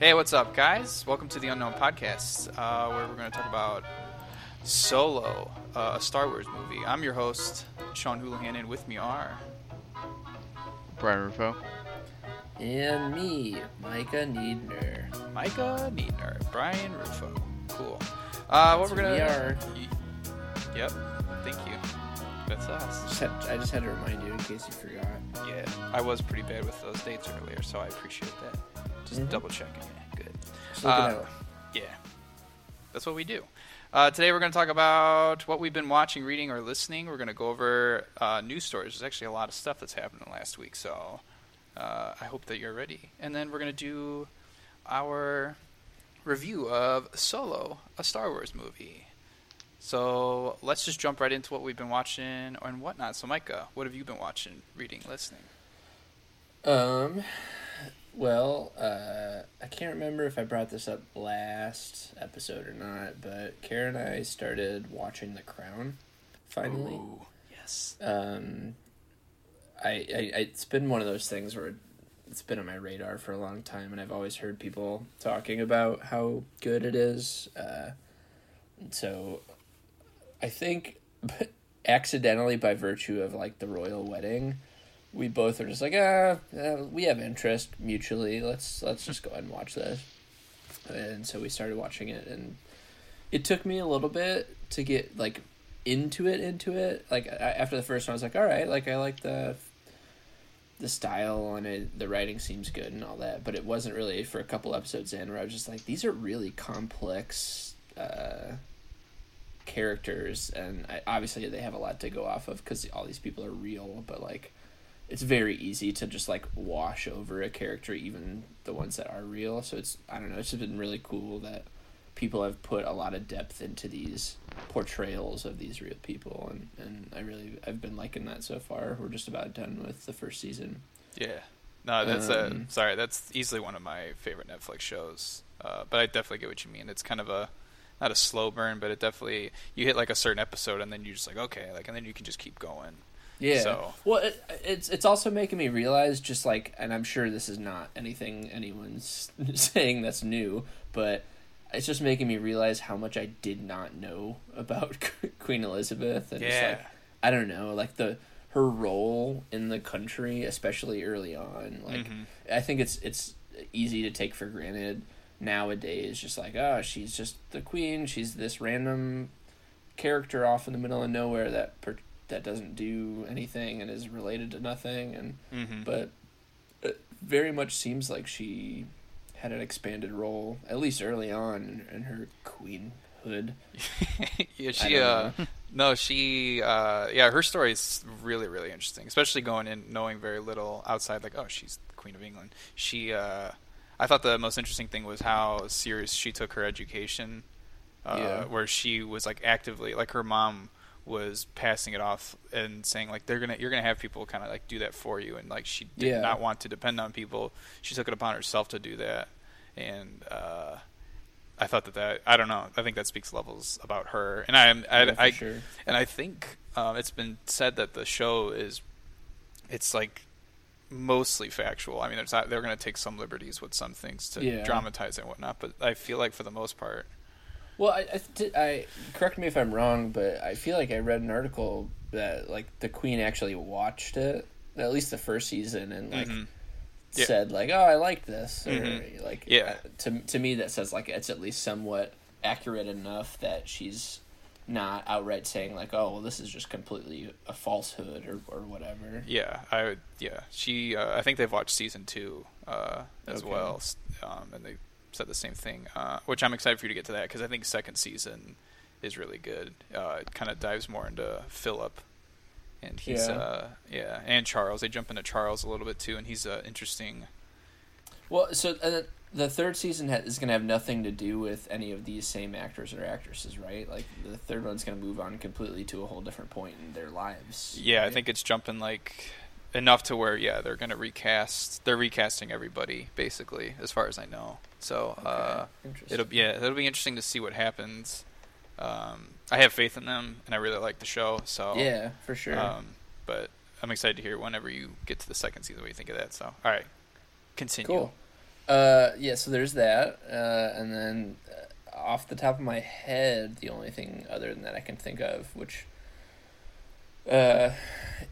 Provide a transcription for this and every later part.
Hey, what's up, guys? Welcome to the Unknown Podcast, uh, where we're going to talk about Solo, uh, a Star Wars movie. I'm your host, Sean Houlihan, and with me are. Bryan Rufo. And me, Micah Needner. Micah Needner, Bryan Rufo. Cool. Uh, what That's we're gonna. who we are. Yep. Thank you. That's us. Just had, I just had to remind you in case you forgot. Yeah, I was pretty bad with those dates earlier, so I appreciate that. Just Mhm. double checking it. Good. Just looking Uh. Yeah, that's what we do. Uh, today we're going to talk about what we've been watching, reading, or listening. We're going to go over uh, news stories. There's actually a lot of stuff that's happened in the last week, so uh, I hope that you're ready. And then we're going to do our review of Solo, a Star Wars movie. So let's just jump right into what we've been watching and whatnot. So, Micah, what have you been watching, reading, listening? Um, well, uh, I can't remember if I brought this up last episode or not, but Kara and I started watching The Crown. Finally, Ooh, yes. um, I, I it's been one of those things where it's been on my radar for a long time, and I've always heard people talking about how good it is. Uh, so, I think accidentally, by virtue of like the royal wedding, we both are just like, ah, we have interest mutually. Let's let's just go ahead and watch this. And so we started watching it, and it took me a little bit to get like into it, into it. Like I, after the first one, I was like, all right, like I like the the style and it, the writing seems good and all that. But it wasn't really for a couple episodes in where I was just like, these are really complex. Uh, characters and I, obviously they have a lot to go off of because all these people are real but like it's very easy to just like wash over a character even the ones that are real so it's i don't know it's just been really cool that people have put a lot of depth into these portrayals of these real people and, and i really i've been liking that so far we're just about done with the first season Yeah. No, that's uh, Um, sorry. That's easily one of my favorite Netflix shows. Uh, but I definitely get what you mean. It's kind of a not a slow burn, but it definitely you hit like a certain episode and then you're just like okay, like and then you can just keep going. Yeah. So- Well, it, it's it's also making me realize just like, and I'm sure this is not anything anyone's saying that's new, but it's just making me realize how much I did not know about Queen Elizabeth, and just Yeah. like I don't know, like the her role in the country, especially early on. Like Mhm. I think it's it's easy to take for granted nowadays. Just like oh, she's just the queen. She's this random character off in the middle of nowhere that per- that doesn't do anything and is related to nothing. And Mhm. but it very much seems like she had an expanded role at least early on in, in her queenhood. yeah, she uh no, she uh yeah, her story is really really interesting, especially going in knowing very little outside like oh, she's the Queen of England. She uh I thought the most interesting thing was how serious she took her education. Uh, Yeah. where she was like actively like her mom was passing it off and saying like they're gonna you're gonna have people kind of like do that for you and like she did Yeah. not want to depend on people she took it upon herself to do that and uh I thought that that I don't know I think that speaks levels about her and I am I, Yeah, for I sure. and I think um, it's been said that the show is it's like mostly factual. I mean, there's not, they're going to take some liberties with some things to Yeah. dramatize and whatnot, but I feel like for the most part, Well, I, I, th- I correct me if I'm wrong, but I feel like I read an article that like the Queen actually watched it, at least the first season, and like Mhm. Yeah. said like, "Oh, I like this," or Mhm. like, Yeah. uh, to to me that says like it's at least somewhat accurate enough that she's not outright saying like, "Oh, well, this is just completely a falsehood" or or whatever. yeah, I would, yeah, she, uh, I think they've watched season two uh, as Okay. well, um, and they said the same thing, uh, which I'm excited for you to get to that because I think second season is really good. Uh, it kind of dives more into Philip. And he's Yeah. uh yeah, and Charles. They jump into Charles a little bit too, and he's uh, interesting. Well, so uh, the third season ha- is going to have nothing to do with any of these same actors or actresses, right? Like the third one's going to move on completely to a whole different point in their lives. Yeah, I think it's jumping like enough to where yeah they're gonna recast. They're recasting everybody basically, as far as I know. So uh, Okay, interesting. it'll yeah it'll be interesting to see what happens. Um, I have faith in them, and I really like the show. So yeah, for sure. Um, but I'm excited to hear whenever you get to the second season what you think of that. So all right, continue. Cool. Uh, yeah. So there's that, uh, and then uh, off the top of my head, the only thing other than that I can think of, which uh,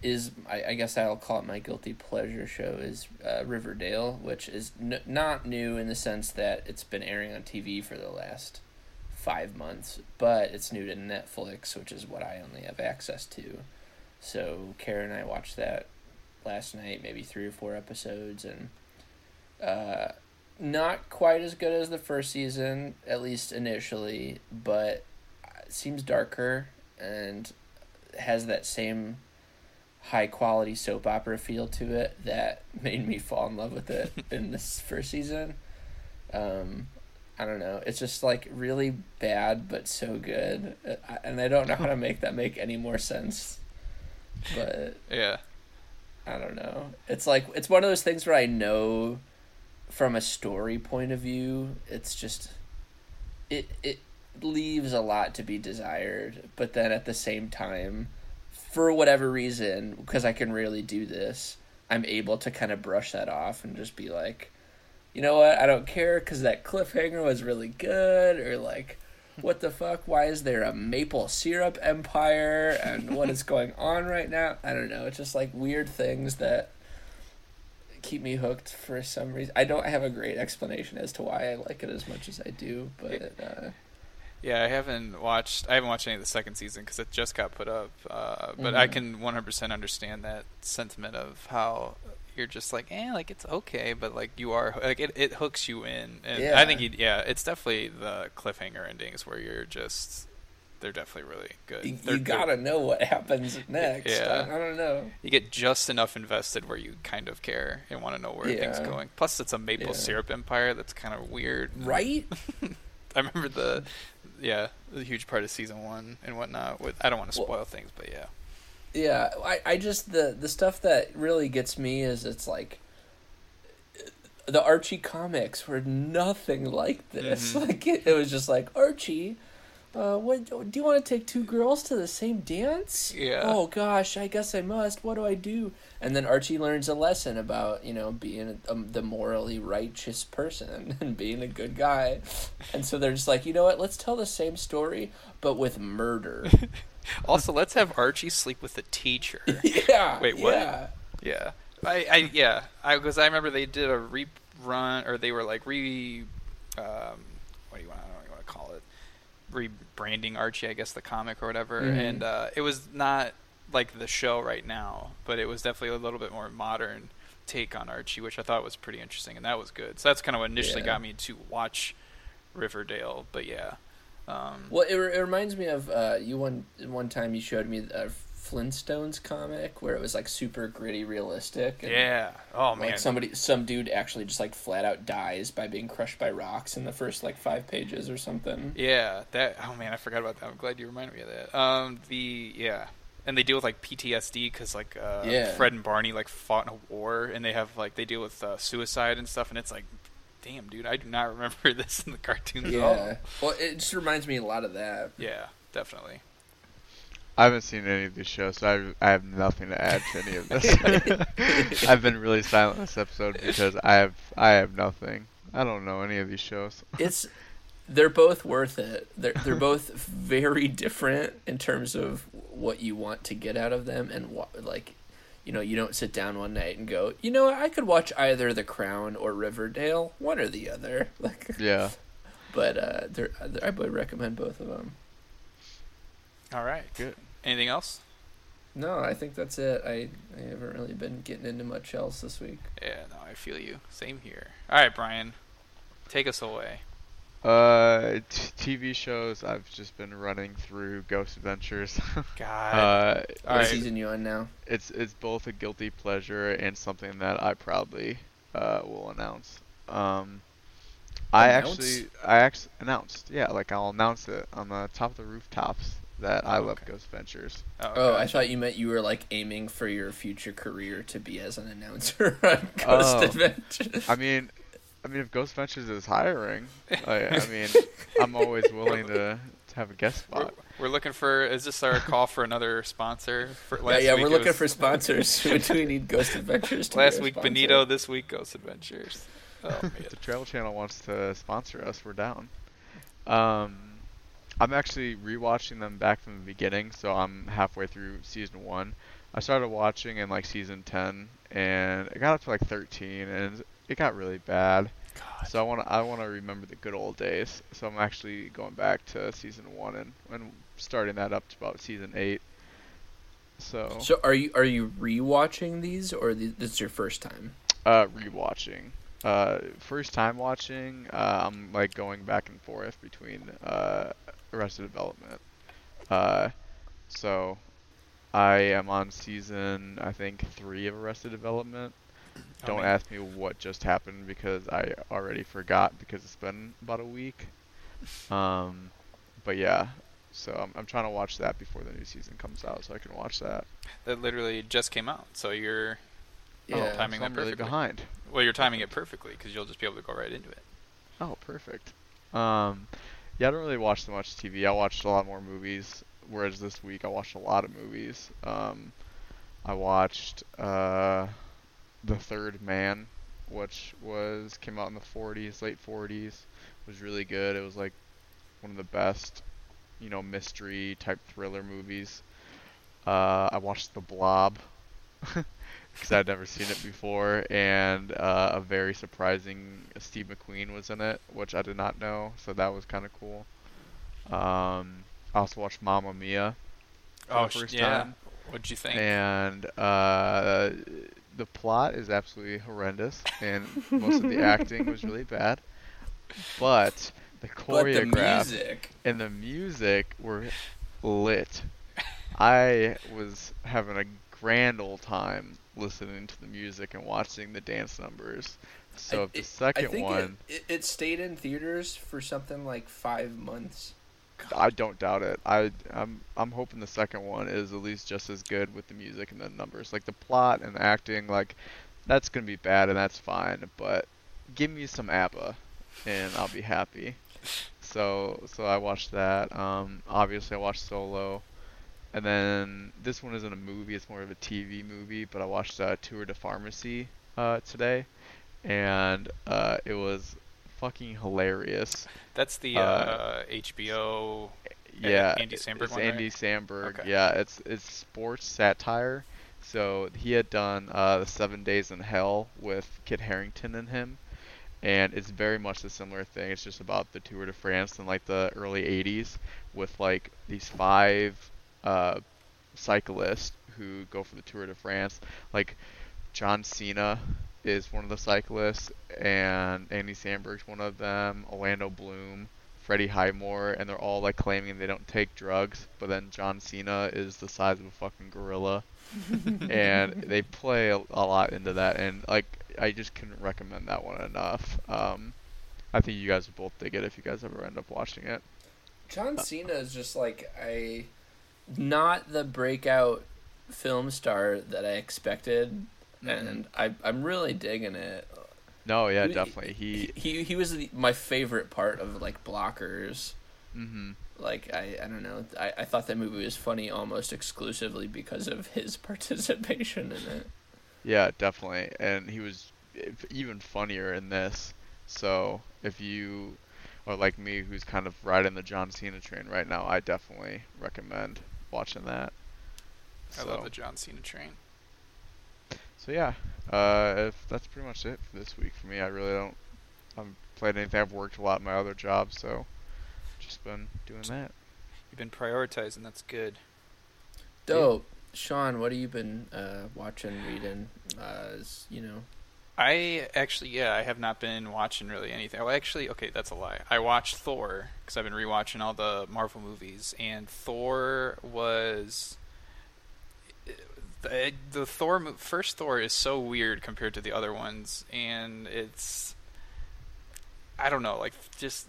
is I, I guess I'll call it my guilty pleasure show is uh, Riverdale, which is n- not new in the sense that it's been airing on TV for the last five months, but it's new to Netflix, which is what I only have access to. So Karen and I watched that last night, maybe three or four episodes, and uh, not quite as good as the first season, at least initially, but it seems darker and has that same high quality soap opera feel to it that made me fall in love with it in this first season. Um, I don't know. It's just like really bad, but so good, Uh, and I don't know how to make that make any more sense. But Yeah. I don't know. It's like it's one of those things where I know from a story point of view, it's just it it leaves a lot to be desired, but then at the same time, for whatever reason, because I can really do this, I'm able to kind of brush that off and just be like, you know what, I don't care because that cliffhanger was really good, or like, what the fuck? Why is there a maple syrup empire and what is going on right now? I don't know. It's just like weird things that keep me hooked for some reason. I don't have a great explanation as to why I like it as much as I do, but uh, Yeah, I haven't watched. I haven't watched any of the second season because it just got put up. Uh, but I Mhm. can 100% understand that sentiment of how you're just like, eh, like it's okay, but like you are like it, it hooks you in, and I think Yeah. it's definitely the cliffhanger endings where you're just they're definitely really good. you, you gotta know what happens next. Yeah. I, I don't know. you get just enough invested where you kind of care and want to know where things going. Plus, it's a maple Yeah. syrup empire that's kind of weird. Right? I remember the, yeah, the huge part of season one and whatnot. With I don't want to Well- spoil things, but yeah, Yeah, I, I just the the stuff that really gets me is it's like the Archie comics were nothing like this. Mhm. Like it, it was just like Archie, uh, what do you want to take two girls to the same dance? Yeah. Oh gosh, I guess I must. What do I do? And then Archie learns a lesson about you know being um, the morally righteous person and being a good guy. And so they're just like, you know what? Let's tell the same story, but with murder. Also, let's have Archie sleep with the teacher. yeah. Wait, what? Yeah. yeah, I, I, yeah, I because I remember they did a rerun, or they were like re, um, what do you want? I don't know what you want to call it, rebranding Archie, I guess the comic or whatever, Mhm. and uh, it was not like the show right now, but it was definitely a little bit more modern take on Archie, which I thought was pretty interesting, and that was good. So that's kind of what initially Yeah. got me to watch Riverdale, but yeah. Um, Well, it, it reminds me of uh, you one one time you showed me a Flintstones comic where it was like super gritty, realistic. And, yeah. Oh man. Like somebody, some dude actually just like flat out dies by being crushed by rocks in the first like five pages or something. Yeah, that. Oh man, I forgot about that. I'm glad you reminded me of that. Um, the yeah, and they deal with like PTSD because like uh, Yeah. Fred and Barney like fought in a war, and they have like they deal with uh, suicide and stuff, and it's like, damn, dude, I do not remember this in the cartoons at all. Yeah. Well, it just reminds me a lot of that. Yeah, definitely. I haven't seen any of these shows, so I, I have nothing to add to any of this. I've been really silent this episode because I have I have nothing. I don't know any of these shows. It's they're both worth it. They're they're both very different in terms of what you want to get out of them and what like you know, you don't sit down one night and go, "You know, I could watch either The Crown or Riverdale, one or the other." Like Yeah. but uh they're, I would recommend both of them. All right, Good. Anything else? No, I think that's it. I I haven't really been getting into much else this week. Yeah, no, I feel you. Same here. All right, Bryan, take us away. Uh, t- TV shows. I've just been running through Ghost Adventures. God. uh, What All right. season you on now? it's it's both a guilty pleasure and something that I probably uh, will announce. Um, I actually I actually announced yeah like I'll announce it on the top of the rooftops that I Oh, love okay. Ghost Adventures. oh, Oh. I thought you meant you were like aiming for your future career to be as an announcer on Ghost Oh. Adventures. I mean, I mean if Ghost Adventures is hiring, I, I mean I'm always willing to, to have a guest We're, spot. we're looking for. Is this our call for another sponsor? For yeah, last yeah, week we're looking was- for sponsors. we need Ghost Adventures. To Last our week sponsor. Benito, this week Ghost Adventures. Oh, man. if the Travel Channel wants to sponsor us, we're down. Um, I'm actually rewatching them back from the beginning, so I'm halfway through season one. I started watching in like season 10, and it got up to like 13, and it got really bad. God. So I want to I want to remember the good old days. So I'm actually going back to season one and and starting that up to about season eight. So, So are you are you rewatching these or th- this is your first time? uh, rewatching. Uh, first time watching. Uh, I'm like going back and forth between uh, Arrested Development. Uh, so I am on season I think three of Arrested Development. Oh, Don't man. ask me what just happened because I already forgot because it's been about a week. Um, but yeah, so I'm, I'm trying to watch that before the new season comes out so I can watch that. That literally just came out, so you're Oh, Yeah. timing so that I'm really perfectly. behind. well, you're timing it perfectly because you'll just be able to go right into it. Oh, perfect. Um, yeah, I don't really watch so much TV. I watched a lot more movies, whereas this week I watched a lot of movies. Um, I watched uh, The Third Man, which was came out in the 40s, late 40s. Was really good. It was like one of the best, you know, mystery type thriller movies. Uh, I watched The Blob because I'd never seen it before, and uh, a very surprising Steve McQueen was in it, which I did not know, so that was kind of cool. Um, I also watched Mamma Mia Oh, the first yeah. time, What'd you think? and uh, the plot is absolutely horrendous, and most of the acting was really bad, but the But the music. and the music were lit. I was having a grand old time listening to the music and watching the dance numbers. So I- if the second I think one, it, it, stayed in theaters for something like five months. I don't doubt it. I I'm I'm hoping the second one is at least just as good with the music and the numbers. Like the plot and the acting, like that's gonna be bad and that's fine. But give me some ABBA, and I'll be happy. So so I watched that. Um, obviously I watched Solo, and then this one isn't a movie; it's more of a TV movie. But I watched uh, Tour de Pharmacy uh, today, and uh, it was fucking hilarious. That's the uh, uh, HBO. Yeah, Andy Samberg It's one, right? Andy Samberg. Okay. Yeah, it's it's sports satire. So he had done uh, the Seven Days in Hell with Kit Harington in him, and it's very much a similar thing. It's just about the Tour de France in like the early '80s with like these five uh, cyclists who go for the Tour de France. Like John Cena is one of the cyclists, and Andy Samberg's one of them. Orlando Bloom, Freddie Highmore, and they're all like claiming they don't take drugs, but then John Cena is the size of a fucking gorilla, and they play a, a lot into that. And like, I just couldn't recommend that one enough. Um, I think you guys would both dig it if you guys ever end up watching it. John Cena is just like a not the breakout film star that I expected, and I I'm really digging it. No, yeah, He- definitely. He, He he was the, my favorite part of like Blockers. hmm Like I I don't know I, I thought that movie was funny almost exclusively because of his participation in it. Yeah, definitely. And he was even funnier in this. So if you are like me, who's kind of riding the John Cena train right now, I definitely recommend watching that. I So, love the John Cena train. so yeah, uh, if that's pretty much it for this week for me. I really don't. I'm played anything. I've worked a lot in my other job, so just been doing that. You've been prioritizing. That's good. Dope. Sean, what have you been uh, watching, reading? Uh, s- you know, I actually, yeah, I have not been watching really anything. Well, actually, okay, that's a lie. I watched Thor because I've been rewatching all the Marvel movies, and Thor was the, the Thor first Thor is so weird compared to the other ones, and it's I don't know, like just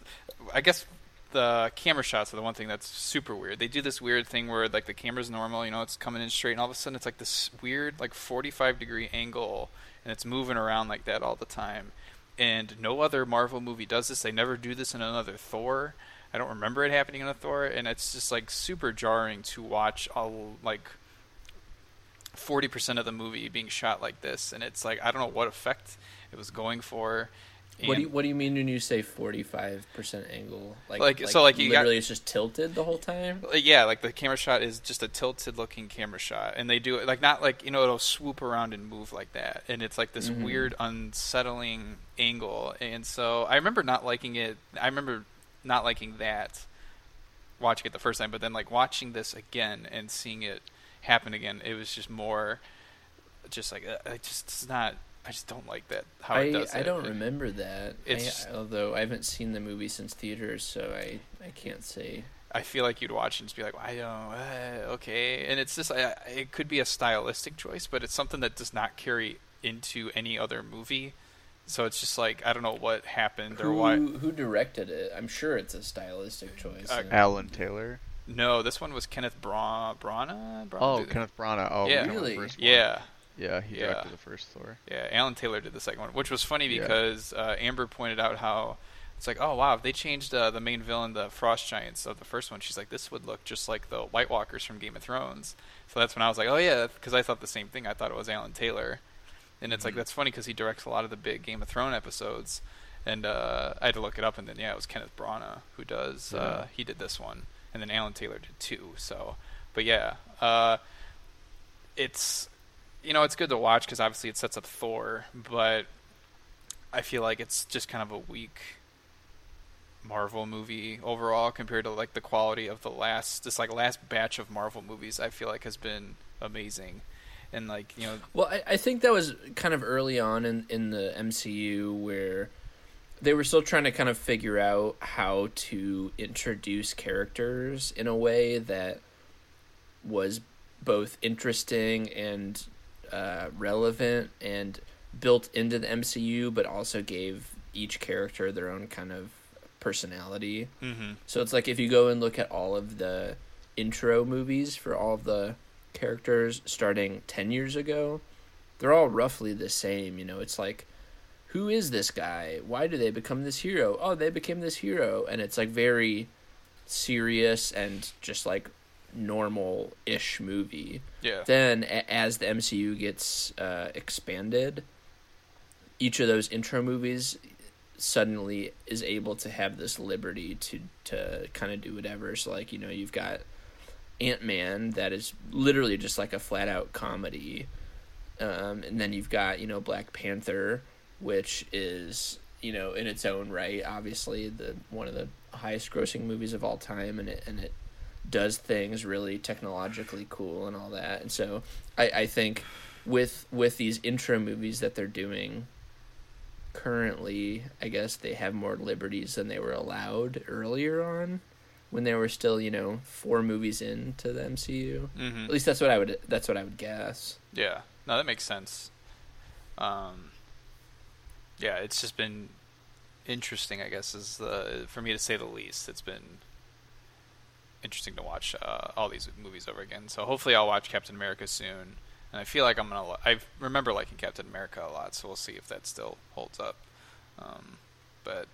I guess the camera shots are the one thing that's super weird. They do this weird thing where like the camera's normal, you know, it's coming in straight, and all of a sudden it's like this weird like 45 degree angle, and it's moving around like that all the time. And no other Marvel movie does this. They never do this in another Thor. I don't remember it happening in a Thor, and it's just like super jarring to watch all like 40% of the movie being shot like this and it's like I don't know what effect it was going for What do you What do you mean when you say forty five percent angle? Like, Like, so, like, you got- literally it's just tilted the whole time. Yeah, like the camera shot is just a tilted looking camera shot, and they do it like not like you know it'll swoop around and move like that, and it's like this Mhm. weird unsettling angle, and so I remember not liking it. I remember not liking that watching it the first time, but then like watching this again and seeing it happen again, it was just more, just like uh, I just it's not. I just don't like that how I it does I it. don't remember that. It's- I, although I haven't seen the movie since theaters, so I I can't say. I feel like you'd watch and just be like, I don't, uh, okay, and it's just, uh, it could be a stylistic choice, but it's something that does not carry into any other movie. So it's just like I don't know what happened or Who why. who directed it? I'm sure it's a stylistic choice. Uh, and- Alan Taylor. No, this one was Kenneth Bra- Brana. Brana Oh, did- Kenneth Branagh. Oh, Yeah. we know the Really? Yeah, Yeah, he Yeah. directed the first Thor. yeah. Alan Taylor did the second one, which was funny Yeah. because uh, Amber pointed out how it's like, oh wow, if they changed uh, the main villain, the Frost Giants of the first one. She's like, this would look just like the White Walkers from Game of Thrones. So that's when I was like, oh yeah, because I thought the same thing. I thought it was Alan Taylor, and it's like Mhm. that's funny because he directs a lot of the big Game of Thrones episodes. And uh, I had to look it up, and then yeah, it was Kenneth Branagh who does. Uh, Yeah. he did this one, and then Alan Taylor did two. So, but yeah, uh, it's you know it's good to watch because obviously it sets up Thor, but I feel like it's just kind of a weak Marvel movie overall compared to like the quality of the last this like last batch of Marvel movies. I feel like has been amazing, and like you know Well, I, I think that was kind of early on in, in the MCU where they were still trying to kind of figure out how to introduce characters in a way that was both interesting and uh, relevant and built into the MCU, but also gave each character their own kind of personality. mm-hmm. So it's like if you go and look at all of the intro movies for all of the characters starting 10 years ago, they're all roughly the same. You know, it's like, who is this guy? Why do they become this hero? Oh, they became this hero. And it's like very serious and just like normal ish movie. yeah Then, a- as the MCU gets uh, expanded, each of those intro movies suddenly is able to have this liberty to to kind of do whatever. So, like you know, you've got Ant Man that is literally just like a flat out comedy, um, and then you've got you know Black Panther, which is you know in its own right, obviously the one of the highest grossing movies of all time, and it and it does things really technologically cool and all that. And so I, I think with with these intro movies that they're doing currently, I guess they have more liberties than they were allowed earlier on when they were still, you know, four movies into the MCU. mm-hmm. At least that's what I would that's what I would guess. Yeah, no, that makes sense. Um, yeah, it's just been interesting, I guess, is the for me to say the least. It's been interesting to watch uh, all these movies over again. So hopefully, I'll watch Captain America soon, and I feel like I'm gonna. Li- I remember liking Captain America a lot, so we'll see if that still holds up. Um, but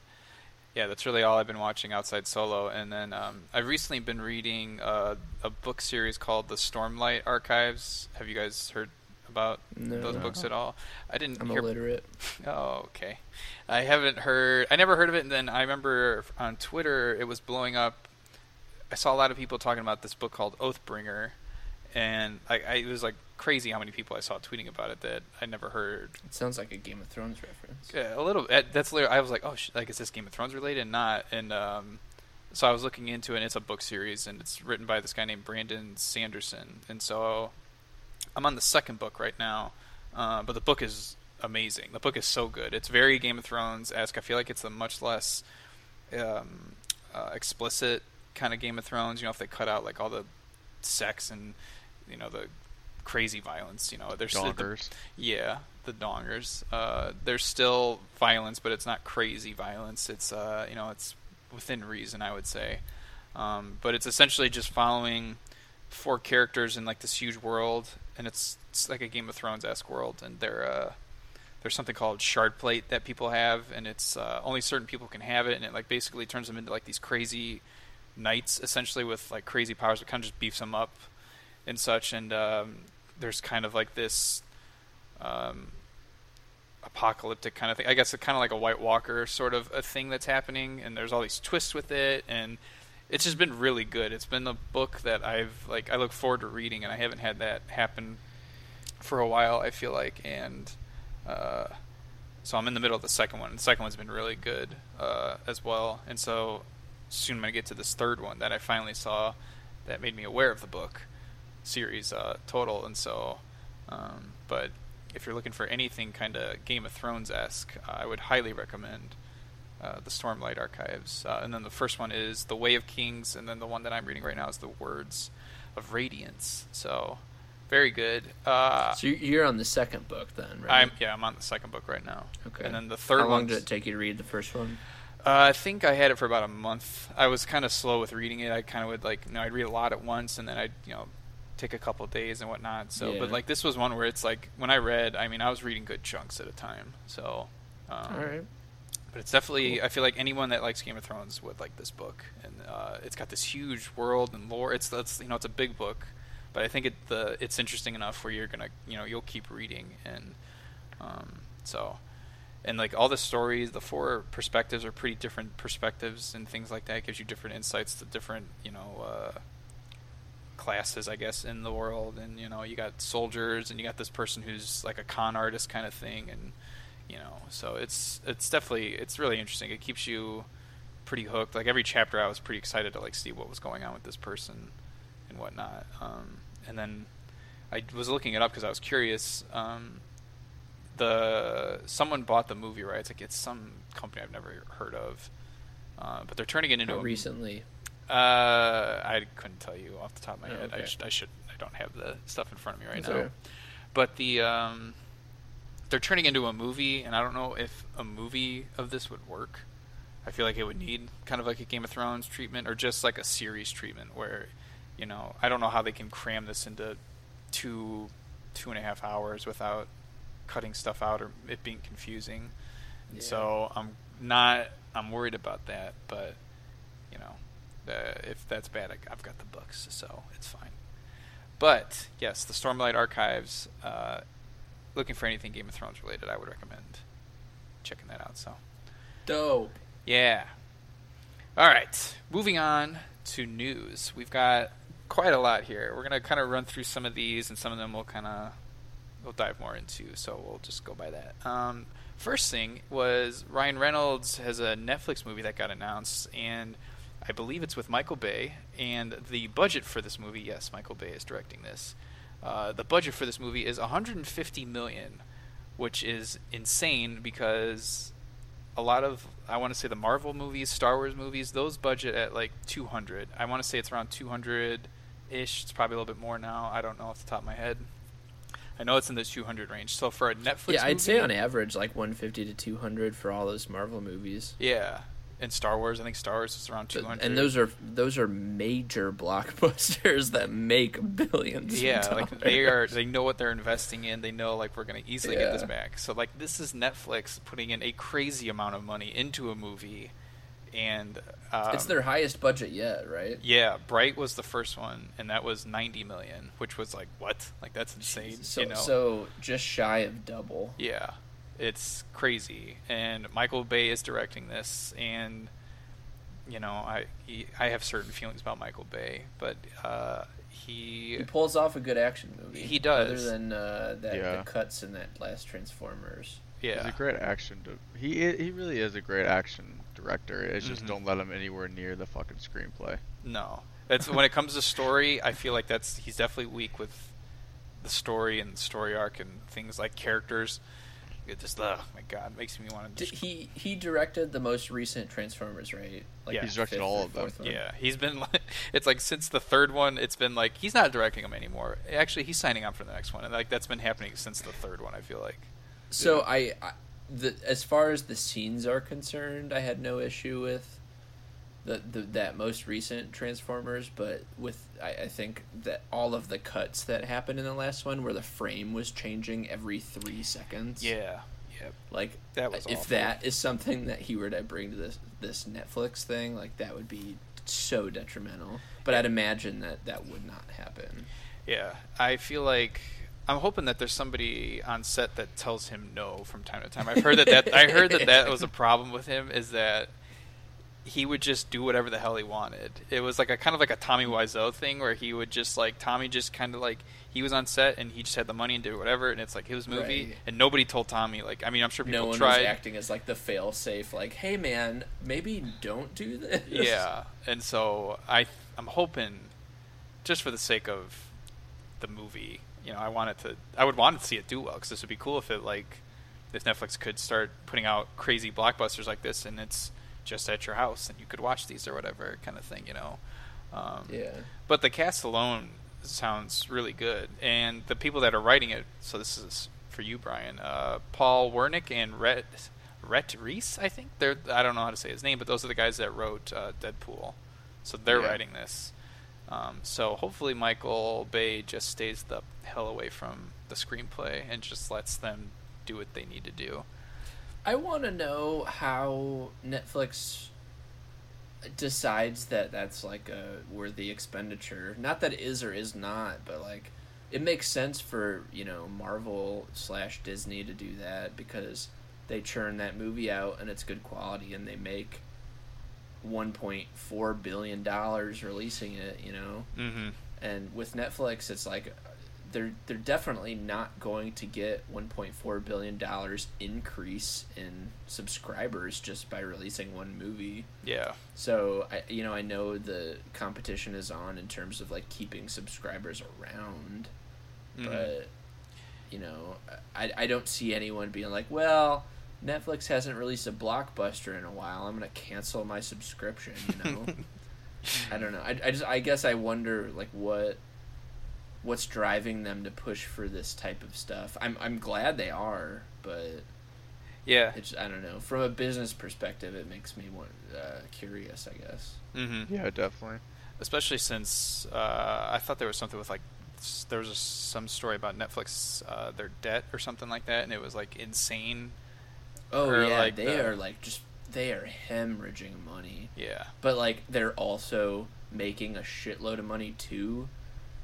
yeah, that's really all I've been watching outside Solo. And then um, I've recently been reading uh, a book series called The Stormlight Archives. Have you guys heard about No. those books at all? I didn't I'm hear. illiterate. Oh, okay. I haven't heard. I never heard of it. And then I remember on Twitter it was blowing up. I saw a lot of people talking about this book called Oathbringer, and I, I it was like crazy how many people I saw tweeting about it that I never heard It sounds like a Game of Thrones reference. yeah, a little. uh, That's literally. I was like, oh, sh- like is this Game of Thrones related? And Not. And um, so I was looking into it. and It's a book series, and it's written by this guy named Brandon Sanderson. And so I'm on the second book right now, uh, but the book is amazing. The book is so good. It's very Game of Thrones esque. I feel like it's a much less um, uh, explicit kind of Game of Thrones. You know, if they cut out like all the sex and you know the crazy violence. You know, there's the- yeah, the dongers. Uh, there's still violence, but it's not crazy violence. It's uh, you know, it's within reason, I would say. Um, but it's essentially just following four characters in like this huge world, and it's it's like a Game of Thrones esque world, and they're uh, there's something called Shardplate that people have, and it's uh, only certain people can have it, and it like basically turns them into like these crazy knights, essentially with like crazy powers. It kind of just beefs them up and such, and um, there's kind of like this um, apocalyptic kind of thing. I guess it's kind of like a White Walker sort of a thing that's happening, and there's all these twists with it, and it's just been really good. It's been a book that I've like I look forward to reading, and I haven't had that happen for a while. I feel like, and uh, so I'm in the middle of the second one. The second one's been really good uh, as well, and so soon I'm gonna get to this third one that I finally saw that made me aware of the book series uh, total, and so. Um, but if you're looking for anything kind of Game of Thrones esque, I would highly recommend uh, the Stormlight Archives. Uh, and then the first one is The Way of Kings, and then the one that I'm reading right now is The Words of Radiance. So very good. Uh, So you- you're on the second book then, right? I'm yeah, I'm on the second book right now. okay. And then the third How long one. did it take you to read the first one? Uh, I think I had it for about a month. I was kind of slow with reading it. I kind of would like, you know, I'd read a lot at once, and then I'd, you know, take a couple of days and whatnot. So, Yeah. but like this was one where it's like when I read, I mean, I was reading good chunks at a time. So, um, All right. but it's definitely Cool. I feel like anyone that likes Game of Thrones would like this book, and uh, it's got this huge world and lore. It's that's you know it's a big book, but I think it the it's interesting enough where you're gonna you know you'll keep reading and um, so and like all the stories, the four perspectives are pretty different perspectives and things like that. It gives you different insights to different you know. Uh, classes i guess in the world. And you know you got soldiers and you got this person who's like a con artist kind of thing. And you know so it's it's definitely it's really interesting. It keeps you pretty hooked. Like every chapter i was pretty excited to like see what was going on with this person and whatnot. Um, and then i was looking it up because i was curious. Um, the someone bought the movie rights like it's some company i've never heard of uh, but they're turning it into How a recently? uh, I couldn't tell you off the top of my Oh, head. I, sh- I should. I don't have the stuff in front of me right That's now. okay. But the um, they're turning into a movie, and I don't know if a movie of this would work. I feel like it would need kind of like a Game of Thrones treatment, or just like a series treatment, where you know I don't know how they can cram this into two two and a half hours without cutting stuff out or it being confusing. Yeah. So I'm not. I'm worried about that, but you know, uh, if that's bad, I, I've got the books, so it's fine. But yes, the Stormlight Archives. Uh, looking for anything Game of Thrones related, I would recommend checking that out. So Dope. yeah. All right, moving on to news. We've got quite a lot here. We're gonna kind of run through some of these, and some of them we'll kind of we'll dive more into. So we'll just go by that. Um, first thing was Ryan Reynolds has a Netflix movie that got announced, and I believe it's with Michael Bay. And the budget for this movie, yes, Michael Bay is directing this. Uh, the budget for this movie is 150 million, which is insane because a lot of I want to say the Marvel movies, Star Wars movies, those budget at like 200. I want to say it's around 200 ish. It's probably a little bit more now. I don't know off the top of my head. I know it's in the 200 range. So for a Netflix, yeah, I'd movie- say on average like 150 to 200 for all those Marvel movies. Yeah, and Star Wars, I think Star Wars is around 200. And those are those are major blockbusters that make billions. yeah, like they are. They know what they're investing in. They know like we're gonna easily get this back. So like this is Netflix putting in a crazy amount of money into a movie, and um, it's their highest budget yet, right? Yeah, Bright was the first one, and that was 90 million, which was like what? Like that's insane. So you know? so just shy of double. yeah, it's crazy. And Michael Bay is directing this, and you know, I he, I have certain feelings about Michael Bay, but uh, he He pulls off a good action movie. He does. Other than uh, that, Yeah. the cuts in that last Transformers. yeah He's a great action. di- He he really is a great action director. It's just Mhm. don't let him anywhere near the fucking screenplay. No, it's when it comes to story. I feel like that's he's definitely weak with the story and the story arc and things like characters. It just, oh my god, makes me want to. Did he he directed the most recent Transformers, right? Like Yeah. He's directed all of them. one? Yeah, he's been. like- It's like since the third one, it's been like he's not directing them anymore. Actually, he's signing on for the next one, and like that's been happening since the third one. I feel like. So I, I the as far as the scenes are concerned, I had no issue with the, the that most recent Transformers, but with I, I think that all of the cuts that happened in the last one, where the frame was changing every three seconds. Yeah. Yep. Like That was if awful. that is something that he were to bring to this this Netflix thing, like that would be so detrimental. But I'd imagine that that would not happen. Yeah, I feel like I'm hoping that there's somebody on set that tells him no from time to time. I've heard that, that I heard that that was a problem with him is that he would just do whatever the hell he wanted. It was like a kind of like a Tommy Wiseau thing where he would just like Tommy just kind of like he was on set and he just had the money and did whatever and it's like his movie Right. and nobody told Tommy like I mean I'm sure people no one tried was acting as like the fail safe, like, hey man, maybe don't do this. Yeah, and so I I'm hoping, just for the sake of the movie, you know, I want it to I would want to see it do well because this would be cool if it like if Netflix could start putting out crazy blockbusters like this and it's just at your house and you could watch these or whatever kind of thing, you know. Um, Yeah. But the cast alone sounds really good, and the people that are writing it. So this is for you, Bryan. Uh, Paul Wernick and Rhett Rhett Reese, I think they're. I don't know how to say his name, but those are the guys that wrote uh, Deadpool. So they're Yeah. writing this. Um, so hopefully Michael Bay just stays the hell away from the screenplay and just lets them do what they need to do. I want to know how Netflix decides that that's like a worthy expenditure. Not that it is or is not, but like it makes sense for you know Marvel slash Disney to do that because they churn that movie out and it's good quality and they make 1.4 billion dollars releasing it. You know, Mm-hmm. and with Netflix, it's like they're they're definitely not going to get 1.4 billion dollars increase in subscribers just by releasing one movie. Yeah. So I you know I know the competition is on in terms of like keeping subscribers around, Mhm. but you know I I don't see anyone being like, well, Netflix hasn't released a blockbuster in a while. I'm gonna cancel my subscription. You know. I don't know. I, I just I guess I wonder like what what's driving them to push for this type of stuff. I'm I'm glad they are, but yeah. it's I don't know. From a business perspective, it makes me want, uh, curious. I guess. Mm-hmm. Yeah, definitely. especially since uh, I thought there was something with like there was a, some story about Netflix uh, their debt or something like that, and it was like insane. Oh Or, yeah, like, they the- are like just they are hemorrhaging money, Yeah, but like they're also making a shitload of money too.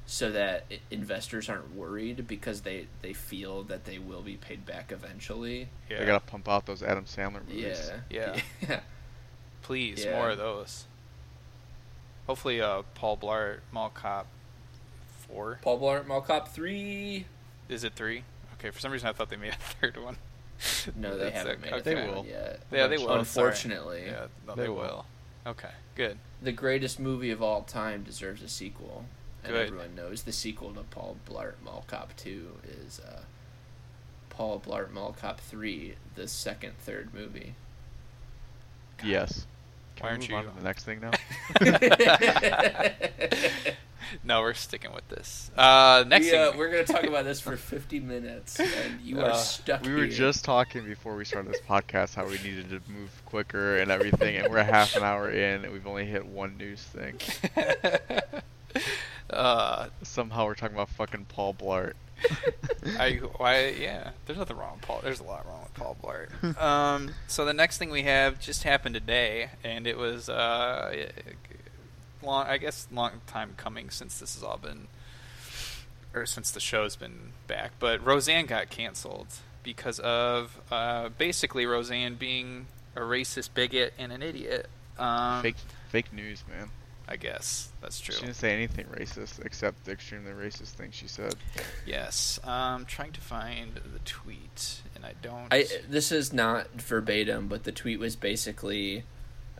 So that investors aren't worried because they, they feel that they will be paid back eventually. yeah. They gotta pump out those Adam Sandler movies. Yeah. Yeah. Yeah. Please, Yeah. more of those. Hopefully, uh, Paul Blart Mall Cop four. Paul Blart Mall Cop 3. Is it three? Okay, for some reason I thought they made a third one. No, they That's haven't it. made a Okay. They will. yet. Yeah, they will. sorry. Unfortunately, Yeah, no, they, They will. will. Okay, good. the greatest movie of all time deserves a sequel. And Good. everyone knows the sequel to Paul Blart Mall Cop 2 is uh, Paul Blart Mall Cop 3, the second, third movie. Yes. Can Why we aren't move on to the next thing now? no, we're sticking with this. Uh, next we, thing. uh, we're going to talk about this for 50 minutes, and you are Uh, stuck we were here. just talking before we started this podcast how we needed to move quicker and everything, and we're half an hour in, and we've only hit one news thing. uh, Somehow we're talking about fucking Paul Blart. I, why, yeah, there's nothing wrong with Paul. There's a lot wrong with Paul Blart. um, so the next thing we have just happened today, and it was, uh, long, I guess, long time coming since this has all been, or since the show's been back. But Roseanne got canceled because of uh, basically Roseanne being a racist bigot and an idiot. Um, fake, fake news, man. I guess that's true. She didn't say anything racist except the extremely racist thing she said. Yes, I'm trying to find the tweet, and I don't. I this is not verbatim, but the tweet was basically,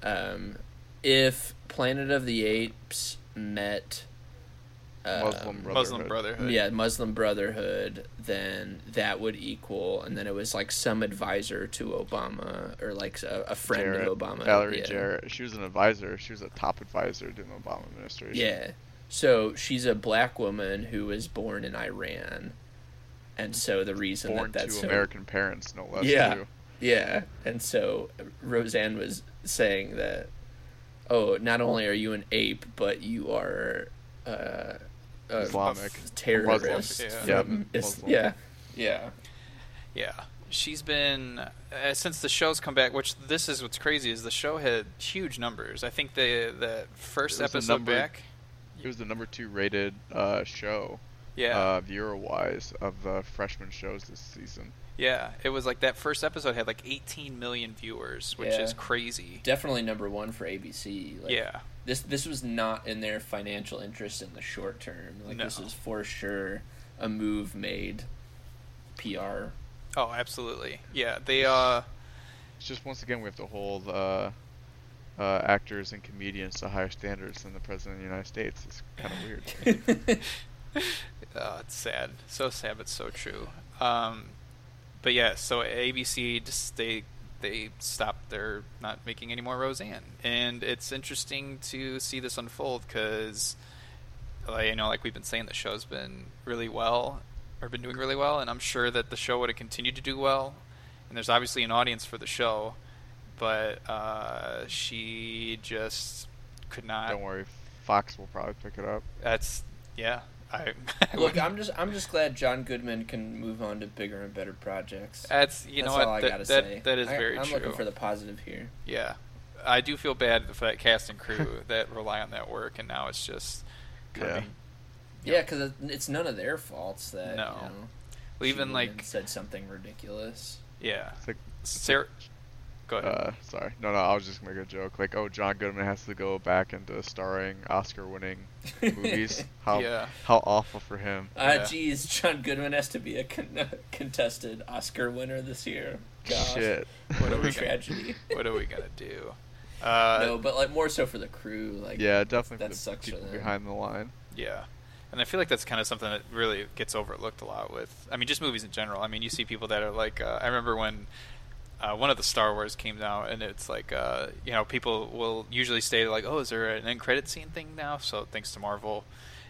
um, if Planet of the Apes met um, Muslim Brotherhood. Muslim Brotherhood. yeah, Muslim Brotherhood, then that would equal, and then it was like some advisor to Obama or like a, a friend Jarrett, of Obama. Valerie yeah. Jarrett. She was an advisor. She was a top advisor during the Obama administration. Yeah. So she's a black woman who was born in Iran, and so the reason Born that that's to so- American parents, no less. Yeah. Too. Yeah, and so Roseanne was saying that, oh, not only are you an ape, but you are uh, a Islamic. terrorist. Muslim, yeah. from Yeah, Muslim. yeah, yeah. Yeah, she's been uh, since the show's come back. Which this is what's crazy is the show had huge numbers. I think the the first It the episode number- back. It was the number two rated uh, show Yeah. uh, viewer wise of the freshman shows this season. Yeah, it was like that first episode had like 18 million viewers, which Yeah. is crazy. Definitely number one for ABC. Like, yeah, This this was not in their financial interest in the short term. Like this is for sure a move made. PR. oh, absolutely. Yeah, they uh It's just once again we have to hold uh, uh, actors and comedians to higher standards than the president of the United States. It's kind of weird. uh, it's sad. So sad but so true. Um but yeah, so ABC just they they stopped their not making any more Roseanne. And it's interesting to see this unfold cuz like, you know, like we've been saying, the show's been really well, or been doing really well, and I'm sure that the show would have continued to do well. And there's obviously an audience for the show, but uh, she just could not. Don't worry, Fox will probably pick it up. That's yeah. I, I Look, wouldn't- I'm just I'm just glad John Goodman can move on to bigger and better projects. That's you That's know all what I that, gotta that, say. that is I, very I'm true. looking for the positive here. Yeah, I do feel bad for that cast and crew that rely on that work, and now it's just kind Yeah. of Yeah, because it's none of their faults that No. you know, well, even like said something ridiculous. yeah, It's like, Sarah. Go ahead. uh, sorry, no, no, I was just gonna make a joke. Like, oh, John Goodman has to go back into starring Oscar-winning movies. How yeah. how awful for him. Ah, Yeah. geez, John Goodman has to be a con- contested Oscar winner this year. Gosh, Shit. What are we a gonna- tragedy. what are we gonna do? Uh, no, but like more so for the crew. Like, yeah, definitely that for the sucks for them. behind the line. Yeah. And I feel like that's kind of something that really gets overlooked a lot with, I mean, just movies in general. I mean, you see people that are like, uh, I remember when uh, one of the Star Wars came out, and it's like, uh, you know, people will usually say, like, oh, is there an end credit scene thing now? So thanks to Marvel.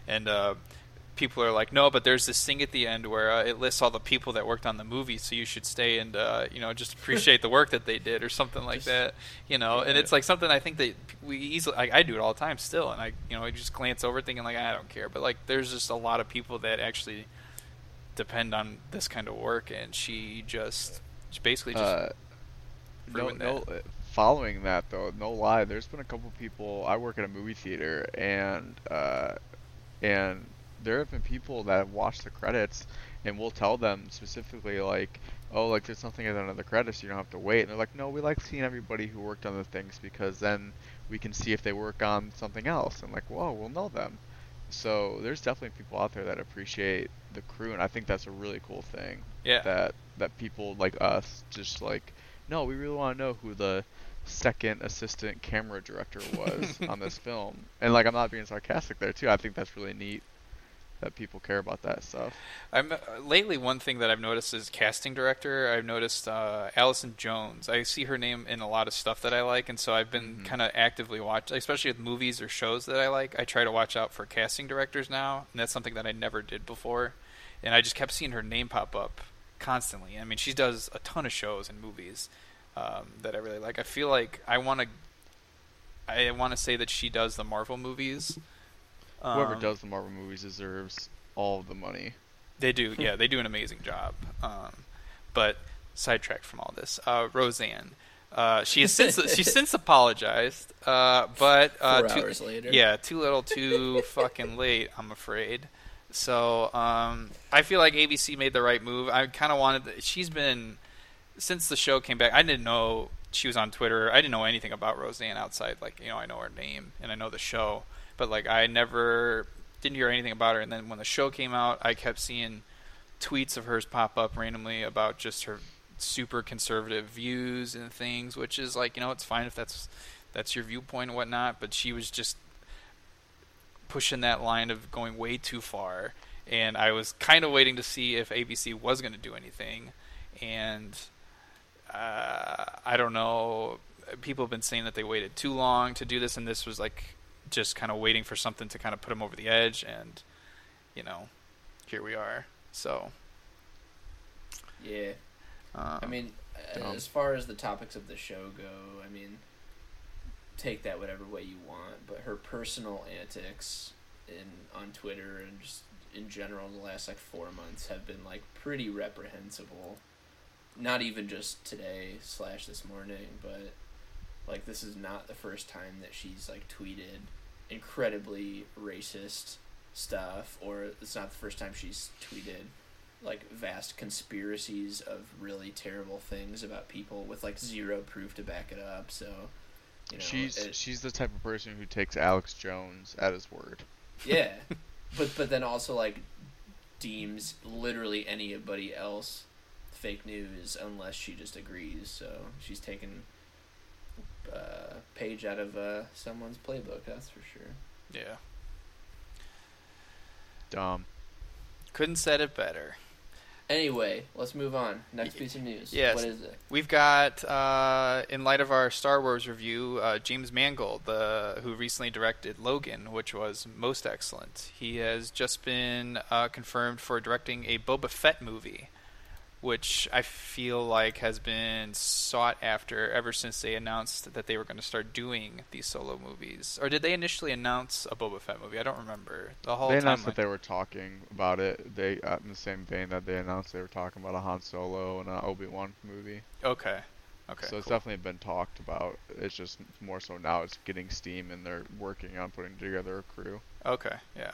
And uh, people are like, no, but there's this thing at the end where uh, it lists all the people that worked on the movie, so you should stay and, uh, you know, just appreciate the work that they did or something like Just- that. You know, and it's like something I think that we easily, I, I do it all the time still, and I, you know, I just glance over thinking like I don't care, but like there's just a lot of people that actually depend on this kind of work, and she just, she basically just, Uh, no, ruined no. Following that though, no lie, there's been a couple people. I work at a movie theater, and uh, and there have been people that have watched the credits, and we'll tell them specifically like, oh, like there's something at the end of the credits, you don't have to wait. And they're like, no, we like seeing everybody who worked on the things because then we can see if they work on something else. And like, whoa, we'll know them. So there's definitely people out there that appreciate the crew, and I think that's a really cool thing yeah, that that people like us just like no we really want to know who the second assistant camera director was on this film and like i'm not being sarcastic there too i think that's really neat that people care about that stuff I'm uh, lately one thing that I've noticed is casting director. I've noticed uh, Allison Jones. I see her name in a lot of stuff that I like, and so I've been Mhm. kind of actively watch, especially with movies or shows that I like. I try to watch out for casting directors now, and that's something that I never did before. And I just kept seeing her name pop up constantly. I mean, she does a ton of shows and movies um, that I really like. I feel like I want to. I want to say that she does the Marvel movies. whoever Um, does the marvel movies deserves all of the money They do, yeah, they do an amazing job. Um, but sidetracked from all this, uh, Roseanne. Uh, she has since she's since apologized, uh, but uh, Four too, hours later. yeah, too little, too fucking late. I'm afraid. So um, I feel like ABC made the right move. I kind of wanted. She's been since the show came back. I didn't know she was on Twitter. I didn't know anything about Roseanne outside. Like you know, I know her name and I know the show, but like I never didn't hear anything about her. And then when the show came out, I kept seeing tweets of hers pop up randomly about just her super conservative views and things, which is like you know it's fine if that's that's your viewpoint and whatnot. But she was just pushing that line of going way too far, and I was kind of waiting to see if ABC was going to do anything, and uh, I don't know. People have been saying that they waited too long to do this, and this was like just kind of waiting for something to kind of put them over the edge, and you know, here we are. So, Yeah. um, I mean, as far as the topics of the show go, I mean, take that whatever way you want. But her personal antics in on Twitter and just in general the last like four months have been like pretty reprehensible. Not even just today slash this morning, but like this is not the first time that she's like tweeted incredibly racist stuff, or it's not the first time she's tweeted like vast conspiracies of really terrible things about people with like zero proof to back it up. So, you know, she's it- she's the type of person who takes Alex Jones at his word. yeah, but but then also like deems literally anybody else fake news unless she just agrees. So she's taken a page out of uh, someone's playbook. That's for sure. Yeah. Dumb. Couldn't said it better. Anyway, let's move on. Next piece of news. yes. What is it? We've got, uh, in light of our Star Wars review, uh, James Mangold, the, who recently directed Logan, which was most excellent. He has just been uh, confirmed for directing a Boba Fett movie, which I feel like has been sought after ever since they announced that they were going to start doing these solo movies. Or did they initially announce a Boba Fett movie? I don't remember. The whole they announced that they were talking about it. They uh, in the same vein that they announced they were talking about a Han Solo and an Obi Wan movie. okay. Okay. so it's cool. definitely been talked about. It's just more so now it's getting steam and they're working on putting together a crew. Okay, yeah.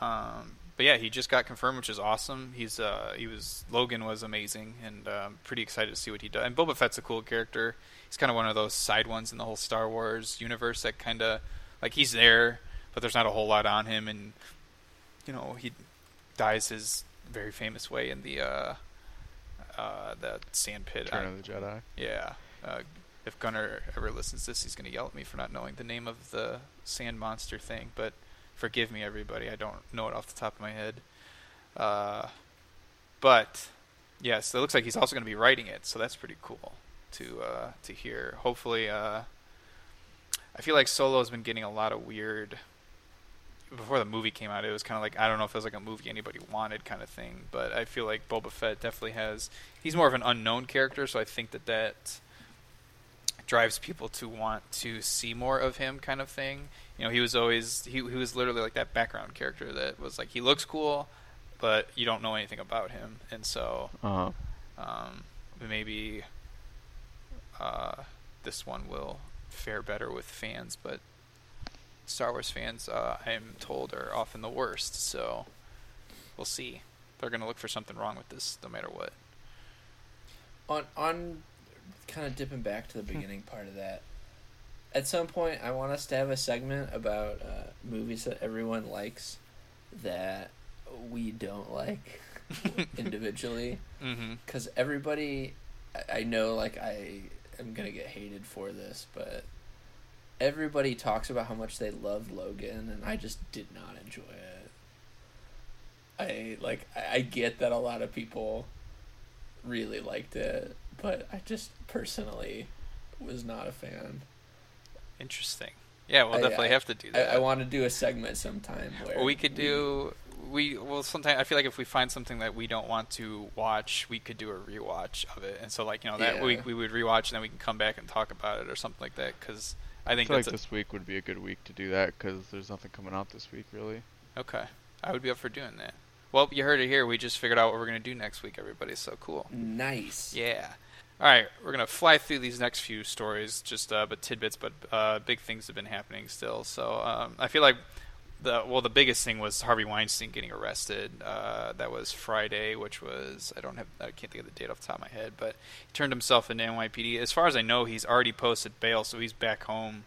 Um, but yeah, he just got confirmed, which is awesome. He's uh, he was Logan was amazing, and um, pretty excited to see what he does. And Boba Fett's a cool character. He's kind of one of those side ones in the whole Star Wars universe that kind of like he's there, but there's not a whole lot on him, and you know he dies his very famous way in the uh, uh, the sand pit. Return of the Jedi. yeah. Uh, if Gunnar ever listens to this, he's going to yell at me for not knowing the name of the sand monster thing. But forgive me, everybody. I don't know it off the top of my head. Uh, but yes, it looks like he's also going to be writing it, so that's pretty cool to uh, to hear. Hopefully, uh, I feel like Solo's been getting a lot of weird. Before the movie came out, it was kind of like I don't know if it was like a movie anybody wanted kind of thing, but I feel like Boba Fett definitely has. He's more of an unknown character, so I think that that drives people to want to see more of him, kind of thing. You know, he was always he he was literally like that background character that was like he looks cool, but you don't know anything about him, and so Uh huh. um, maybe uh, this one will fare better with fans, but Star Wars fans, uh, I'm told, are often the worst. So we'll see. They're going to look for something wrong with this, no matter what. on on kind of dipping back to the beginning part of that. At some point i want us to have a segment about uh, movies that everyone likes that we don't like individually. Mm-hmm. because everybody I- i know like i am gonna get hated for this but everybody talks about how much they loved logan and i just did not enjoy it. I like i I get that a lot of people really liked it but i just personally was not a fan Interesting. Yeah, we'll I- definitely I- have to do that. I want to do a segment sometime where we could do we well sometimes I feel like if we find something that we don't want to watch, we could do a rewatch of it, and so like you know that Yeah. week we would rewatch and then we can come back and talk about it or something like that because I I think feel like that's this week would be a good week to do that because there's nothing coming out this week really. okay. I would be up for doing that. Well, you heard it here. We just figured out what we're gonna do next week. Everybody, so cool. nice Yeah. All right, we're gonna fly through these next few stories, just uh, but tidbits, but uh, big things have been happening still. So um, I feel like the well, the biggest thing was Harvey Weinstein getting arrested. Uh, that was Friday, which was I don't have I can't think of the date off the top of my head, but he turned himself into NYPD. As far as I know, he's already posted bail, so he's back home,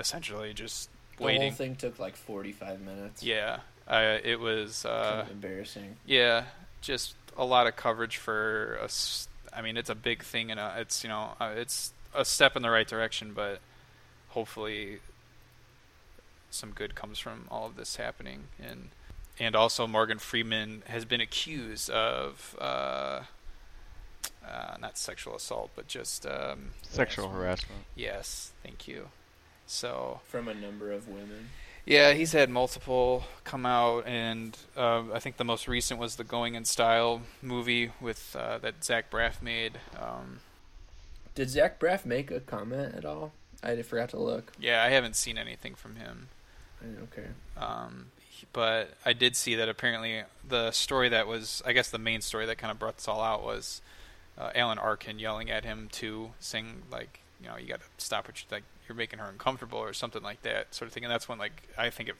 essentially just waiting. the whole thing took like 45 minutes Yeah, uh, it was. kind Uh, of embarrassing yeah, just a lot of coverage for us. I mean, it's a big thing, and uh, it's you know, uh, it's a step in the right direction, but hopefully, some good comes from all of this happening, and and also Morgan Freeman has been accused of. Uh, uh, not sexual assault, but just um, Sexual harassment. yes, thank you. So from a number of women yeah, he's had multiple come out, and uh, I think the most recent was the Going in Style movie with uh, that Zach Braff made. Um, did zach braff make a comment at all? I forgot to look. Yeah, I haven't seen anything from him, okay. Um, but I did see that apparently the story that was, I guess, the main story that kind of brought this all out was uh, Alan Arkin yelling at him to sing like, you know, you got to stop what you're like. You're making her uncomfortable or something like that, sort of thing. And that's when like I think of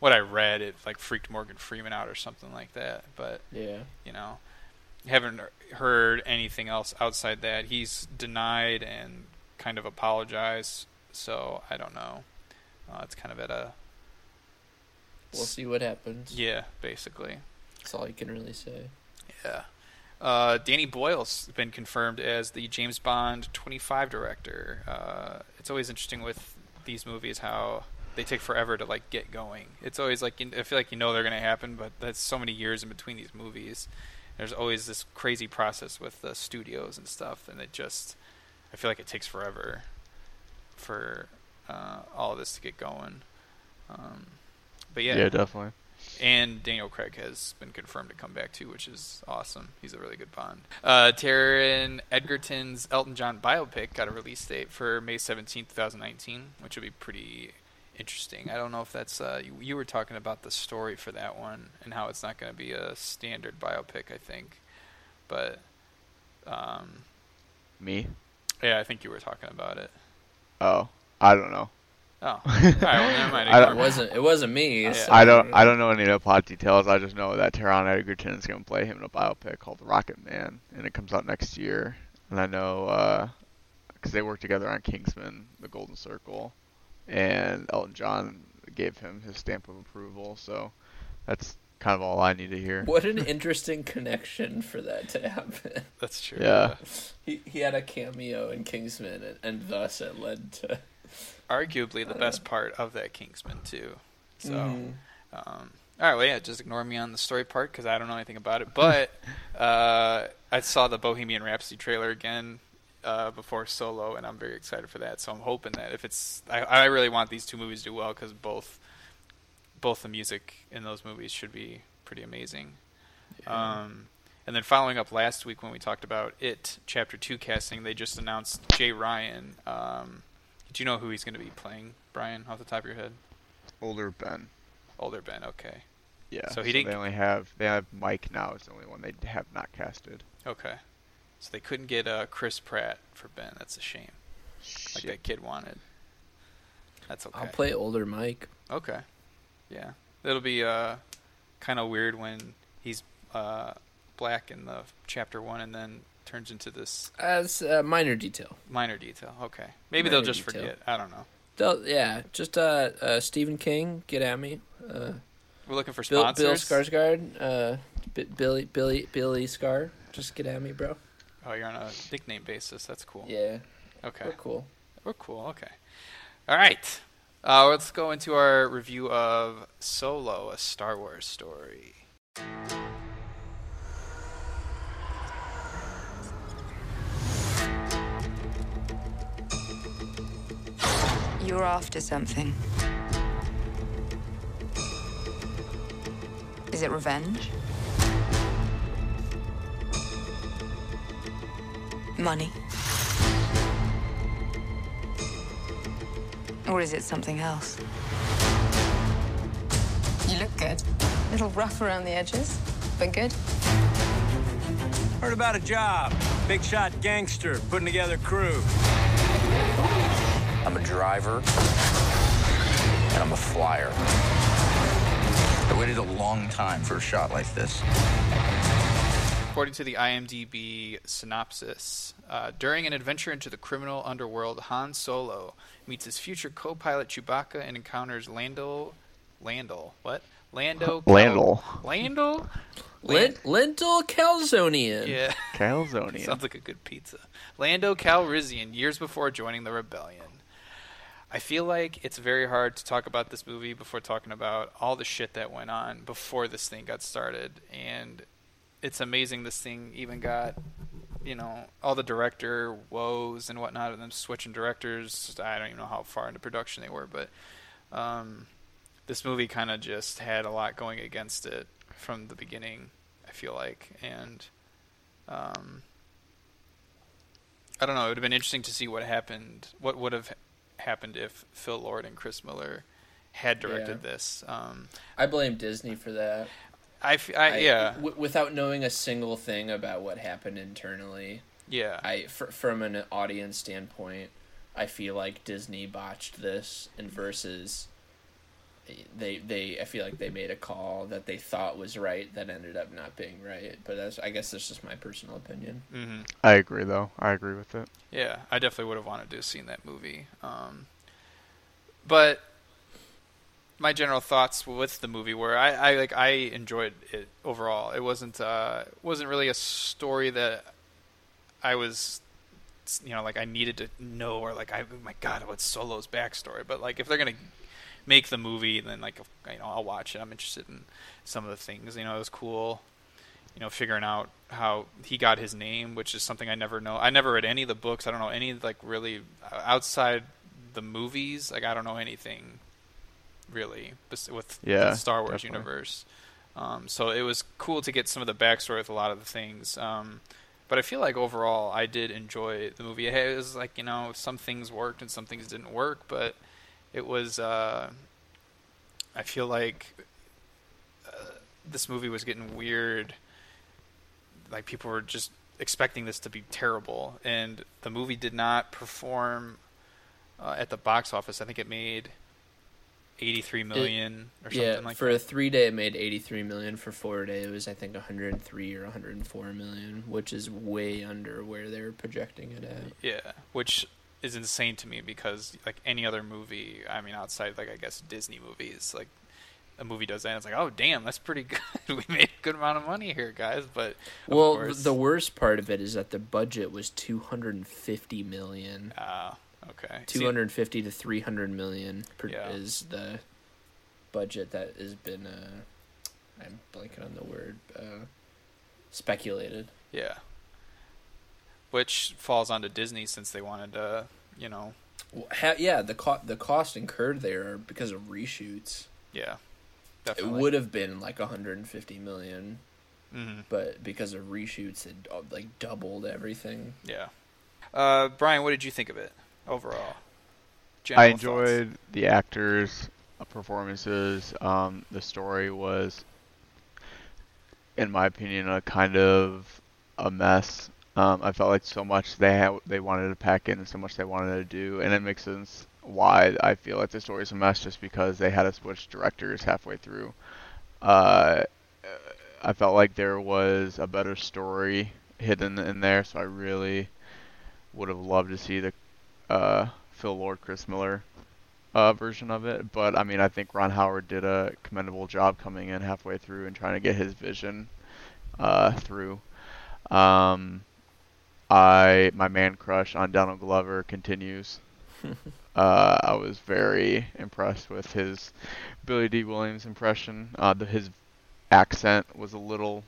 what I read, it like freaked Morgan Freeman out or something like that. But Yeah. you know, haven't heard anything else outside that. He's denied and kind of apologized. So I don't know. Uh, it's kind of at a We'll see what happens. yeah, basically. That's all you can really say. Yeah. Uh, Danny Boyle's been confirmed as the James Bond 25 director. Uh, it's always interesting with these movies how they take forever to like get going. It's always like I feel like you know they're going to happen, but that's so many years in between these movies. There's always this crazy process with the studios and stuff, and it just I feel like it takes forever for uh, all of this to get going. Um, but Yeah, definitely. And Daniel Craig has been confirmed to come back too, which is awesome. He's a really good Bond. Uh, Taron Egerton's Elton John biopic got a release date for May seventeenth, two 2019, which will be pretty interesting. I don't know if that's uh, you, you were talking about the story for that one and how it's not going to be a standard biopic. I think, but um, Me? yeah, I think you were talking about it. Oh, I don't know. Oh, all right. Well, never mind. I don't- It wasn't. It wasn't me. Yeah. so- I don't. Um, I don't know any of the plot details. I just know that Taron Egerton is going to play him in a biopic called The Rocket Man, and it comes out next year. And I know uh, because they worked together on Kingsman: The Golden Circle, and Elton John gave him his stamp of approval. So that's kind of all I need to hear. What an interesting connection for that to happen. That's true. Yeah. He he had a cameo in Kingsman, and, and thus it led to. Arguably the best part of that Kingsman too. So, Mhm. um, all right, well, yeah, just ignore me on the story part because I don't know anything about it. But uh, I saw the Bohemian Rhapsody trailer again uh, before Solo, and I'm very excited for that. So I'm hoping that if it's, I, I really want these two movies to do well because both, both the music in those movies should be pretty amazing. Um, and then following up last week when we talked about it, Chapter Two casting, they just announced Jay Ryan. Um, do you know who he's going to be playing, Bryan, off the top of your head? Older Ben. Older Ben. Okay. Yeah. So he didn't- They only have. They have Mike now. It's the only one they have not casted. Okay. So they couldn't get uh, Chris Pratt for Ben. That's a shame. Like that kid wanted. That's okay. I'll play older Mike. Okay. Yeah. It'll be uh, kind of weird when he's uh, black in the chapter one and then turns into this As a minor detail. minor detail. Okay. Maybe Minor they'll just detail. forget. I don't know. They'll, yeah, just uh, uh, Stephen King, get at me. Uh, We're looking for Bill, Bill sponsors. Skarsgård, uh, B- Billy Billy Billy Scar, just get at me, bro. Oh, you're on a nickname basis. That's cool. Yeah, Okay. we're cool. We're cool. Okay. All right. Uh, let's go into our review of Solo, a Star Wars story. You're after something. Is it revenge? Money? Or is it something else? You look good. A little rough around the edges, but good. Heard about a job. Big shot gangster putting together crew. I'm a driver, and I'm a flyer. I waited a long time for a shot like this. According to the IMDb synopsis, uh, during an adventure into the criminal underworld, Han Solo meets his future co-pilot Chewbacca and encounters Lando. Lando, what? Lando. Cal- Landel. Lando. Lent- lentil calzonian. Yeah. Calzonian. Sounds like a good pizza. Lando Calrissian, years before joining the rebellion. I feel like it's very hard to talk about this movie before talking about all the shit that went on before this thing got started. And it's amazing this thing even got, you know, all the director woes and whatnot, and them switching directors. I don't even know how far into production they were, but um, this movie kind of just had a lot going against it from the beginning, I feel like. And. Um, I don't know. It would have been interesting to see what happened. What would have happened if Phil Lord and Chris Miller had directed Yeah. this? Um, I blame Disney for that. I, f- I- yeah, w- without knowing a single thing about what happened internally, yeah, I from an audience standpoint, I feel like Disney botched this, and versus they they I feel like they made a call that they thought was right that ended up not being right. But that's I guess that's just my personal opinion. hmm I agree though. I agree with it. Yeah, I definitely would have wanted to have seen that movie. Um, but my general thoughts with the movie were I, I like I enjoyed it overall. It wasn't uh, wasn't really a story that I was you know like I needed to know or like I oh my god what's Solo's backstory. But like if they're gonna make the movie, and then like you know I'll watch it. I'm interested in some of the things. You know it was cool. You know, figuring out how he got his name, which is something I never know. I never read any of the books. I don't know any like really outside the movies. Like I don't know anything really with Yeah, the Star Wars definitely. universe. Um, so it was cool to get some of the backstory with a lot of the things. Um, but I feel like overall, I did enjoy the movie. It was like you know, some things worked and some things didn't work, but it was. Uh, I feel like uh, this movie was getting weird. Like people were just expecting this to be terrible, and the movie did not perform uh, at the box office. I think it made eighty-three million or something yeah, like for that. a three day, it made eighty three million. For four day, it was I think one hundred and three or one hundred and four million, which is way under where they were projecting it at. Yeah, which is insane to me because like any other movie, I mean, outside like I guess Disney movies, like a movie does that, and it's like, oh damn, that's pretty good. we made a good amount of money here, guys. But Well, course, the worst part of it is that the budget was two hundred and fifty million. ah, okay, See, Two hundred fifty to three hundred million per, Yeah. is the budget that has been. Uh, I'm blanking on the word. Uh, speculated. yeah, which falls onto Disney since they wanted to, you know, Well, ha- yeah, the co- the cost incurred there because of reshoots. yeah, It would have been like 150 million, hmm but because of reshoots, it uh, like doubled everything. Yeah. Uh, Bryan, what did you think of it overall? I General thoughts. enjoyed the actors' performances. Um, the story was, in my opinion, a kind of a mess. Um, I felt like so much they they wanted to pack in and so much they wanted to do, and it makes sense why I feel like the story's a mess, just because they had to switch directors halfway through. Uh, I felt like there was a better story hidden in there, so I really would have loved to see the uh, Phil Lord, Chris Miller uh, version of it. But I mean, I think Ron Howard did a commendable job coming in halfway through and trying to get his vision uh, through. Um, I my man crush on Donald Glover continues. uh, I was very impressed with his Billy Dee Williams impression. Uh, the, his accent was a little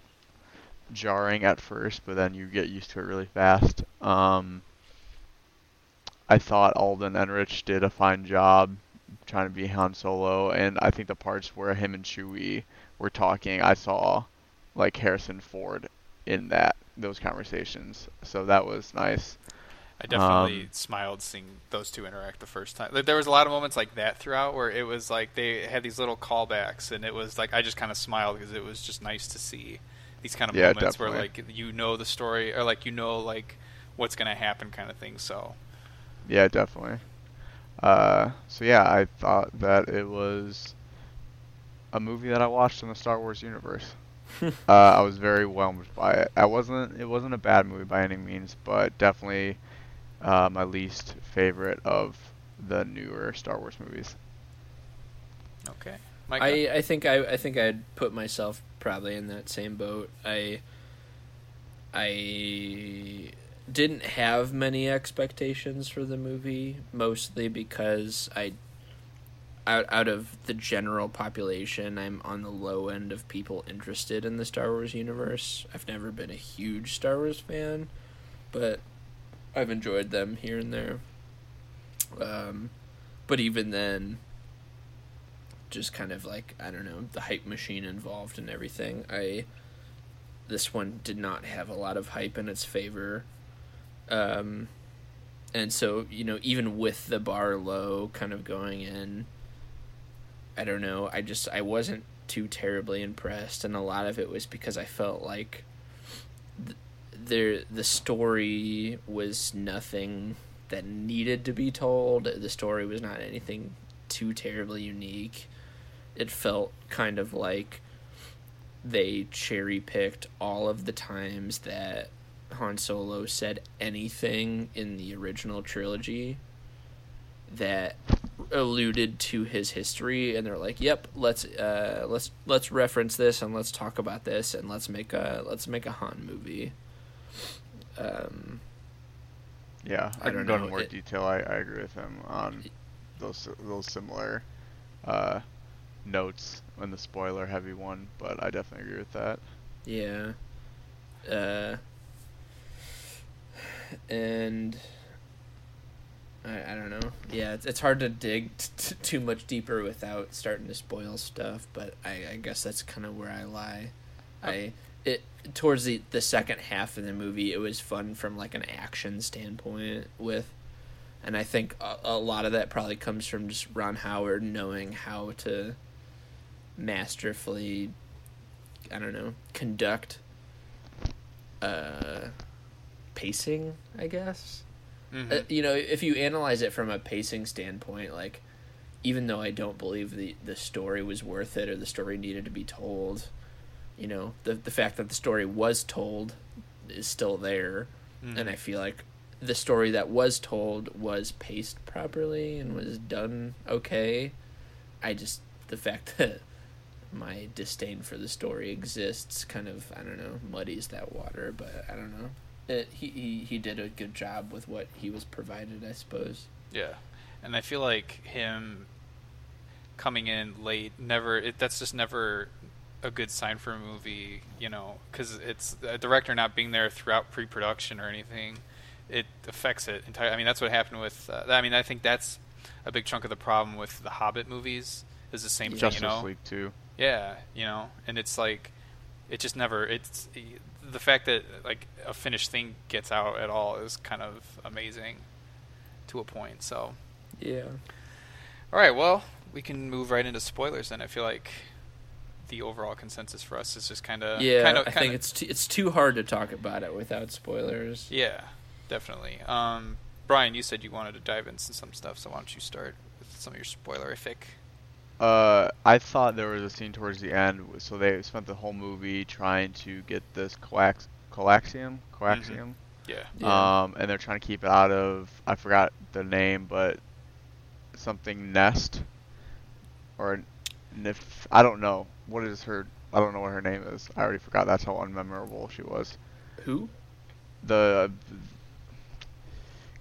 jarring at first, but then you get used to it really fast. Um, I thought Alden Ehrenreich did a fine job trying to be Han Solo, and I think the parts where him and Chewie were talking, I saw like Harrison Ford in that those conversations, so that was nice. I definitely Um, smiled seeing those two interact the first time. Like, there was a lot of moments like that throughout where it was like they had these little callbacks, and it was like I just kind of smiled because it was just nice to see these kind of Yeah, moments where like you know the story or like you know like what's gonna happen kind of thing. So Yeah, definitely. Uh, so yeah, I thought that it was a movie that I watched in the Star Wars universe. uh, I was very whelmed by it. I wasn't. It wasn't a bad movie by any means, but definitely uh, my least favorite of the newer Star Wars movies. okay, Mike. I, I think I I think I'd put myself probably in that same boat. I I didn't have many expectations for the movie, mostly because I out out of the general population, I'm on the low end of people interested in the Star Wars universe. I've never been a huge Star Wars fan, but I've enjoyed them here and there. Um, but even then, just kind of like I don't know the hype machine involved and everything. I this one did not have a lot of hype in its favor, um, and so you know even with the bar low, kind of going in, I don't know. I just I wasn't too terribly impressed, and a lot of it was because I felt like th- there the story was nothing that needed to be told. The story was not anything too terribly unique. it felt kind of like they cherry picked all of the times that Han Solo said anything in the original trilogy that alluded to his history and they're like yep let's uh let's let's reference this and let's talk about this and let's make a let's make a Han movie um Yeah, I I, don't can go know, into more it- detail. I, I agree with him on those those similar uh, notes in the spoiler heavy one, but I definitely agree with that. Yeah. Uh, and I, I don't know. Yeah, it's, it's hard to dig t- t- too much deeper without starting to spoil stuff, but I, I guess that's kind of where I lie. I it towards the the second half of the movie, it was fun from like an action standpoint with and I think a, a lot of that probably comes from just Ron Howard knowing how to masterfully I don't know, conduct uh pacing, I guess. Mhm. Uh, you know, if you analyze it from a pacing standpoint, like even though I don't believe the the story was worth it or the story needed to be told, you know, the the fact that the story was told is still there, and I feel like the story that was told was paced properly and was done okay. I just the fact that my disdain for the story exists kind of I don't know muddies that water, but I don't know. It, he, he he did a good job with what he was provided, I suppose. Yeah, and I feel like him coming in late never. It, that's just never a good sign for a movie, you know, because it's a director not being there throughout pre-production or anything. It affects it entirely. I mean, that's what happened with. Uh, I mean, I think that's a big chunk of the problem with the Hobbit movies. Is the same thing, Justice you know? League too. Yeah, you know, and it's like, it just never. It's the fact that like a finished thing gets out at all is kind of amazing, to a point. So, Yeah. all right, well, we can move right into spoilers. Then I feel like the overall consensus for us is just kind of yeah, kind of I think it's t- it's too hard to talk about it without spoilers. yeah, definitely. Um, Bryan, you said you wanted to dive into some stuff, so why don't you start with some of your spoilerific? Uh, I thought there was a scene towards the end, so they spent the whole movie trying to get this coax coaxium, coaxium, Yeah, Yeah. um, and they're trying to keep it out of. I forgot the name, but something nest or nif. I don't know what is her. I don't know what her name is. I already forgot. That's how unmemorable she was. Who? The.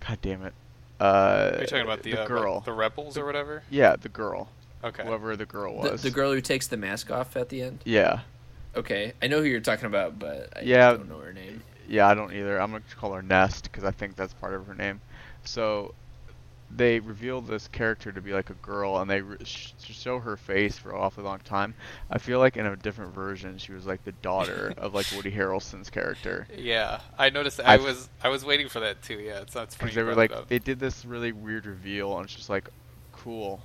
God damn it. Uh, are you talking about the, uh, girl? the rebels or whatever? yeah, the girl. Okay, Whoever the girl was. the girl who takes the mask off at the end. Yeah. Okay, I know who you're talking about, but I Yeah. don't know her name. Yeah, I don't either. I'm gonna call her Nest because I think that's part of her name. So they reveal this character to be like a girl, and they re- sh- show her face for an awfully long time. I feel like in a different version, she was like the daughter of like Woody Harrelson's character. Yeah, I noticed. That. I I've- was I was waiting for that too. Yeah, it's that's funny. Because they were like, they did this really weird reveal, and it's just like, cool.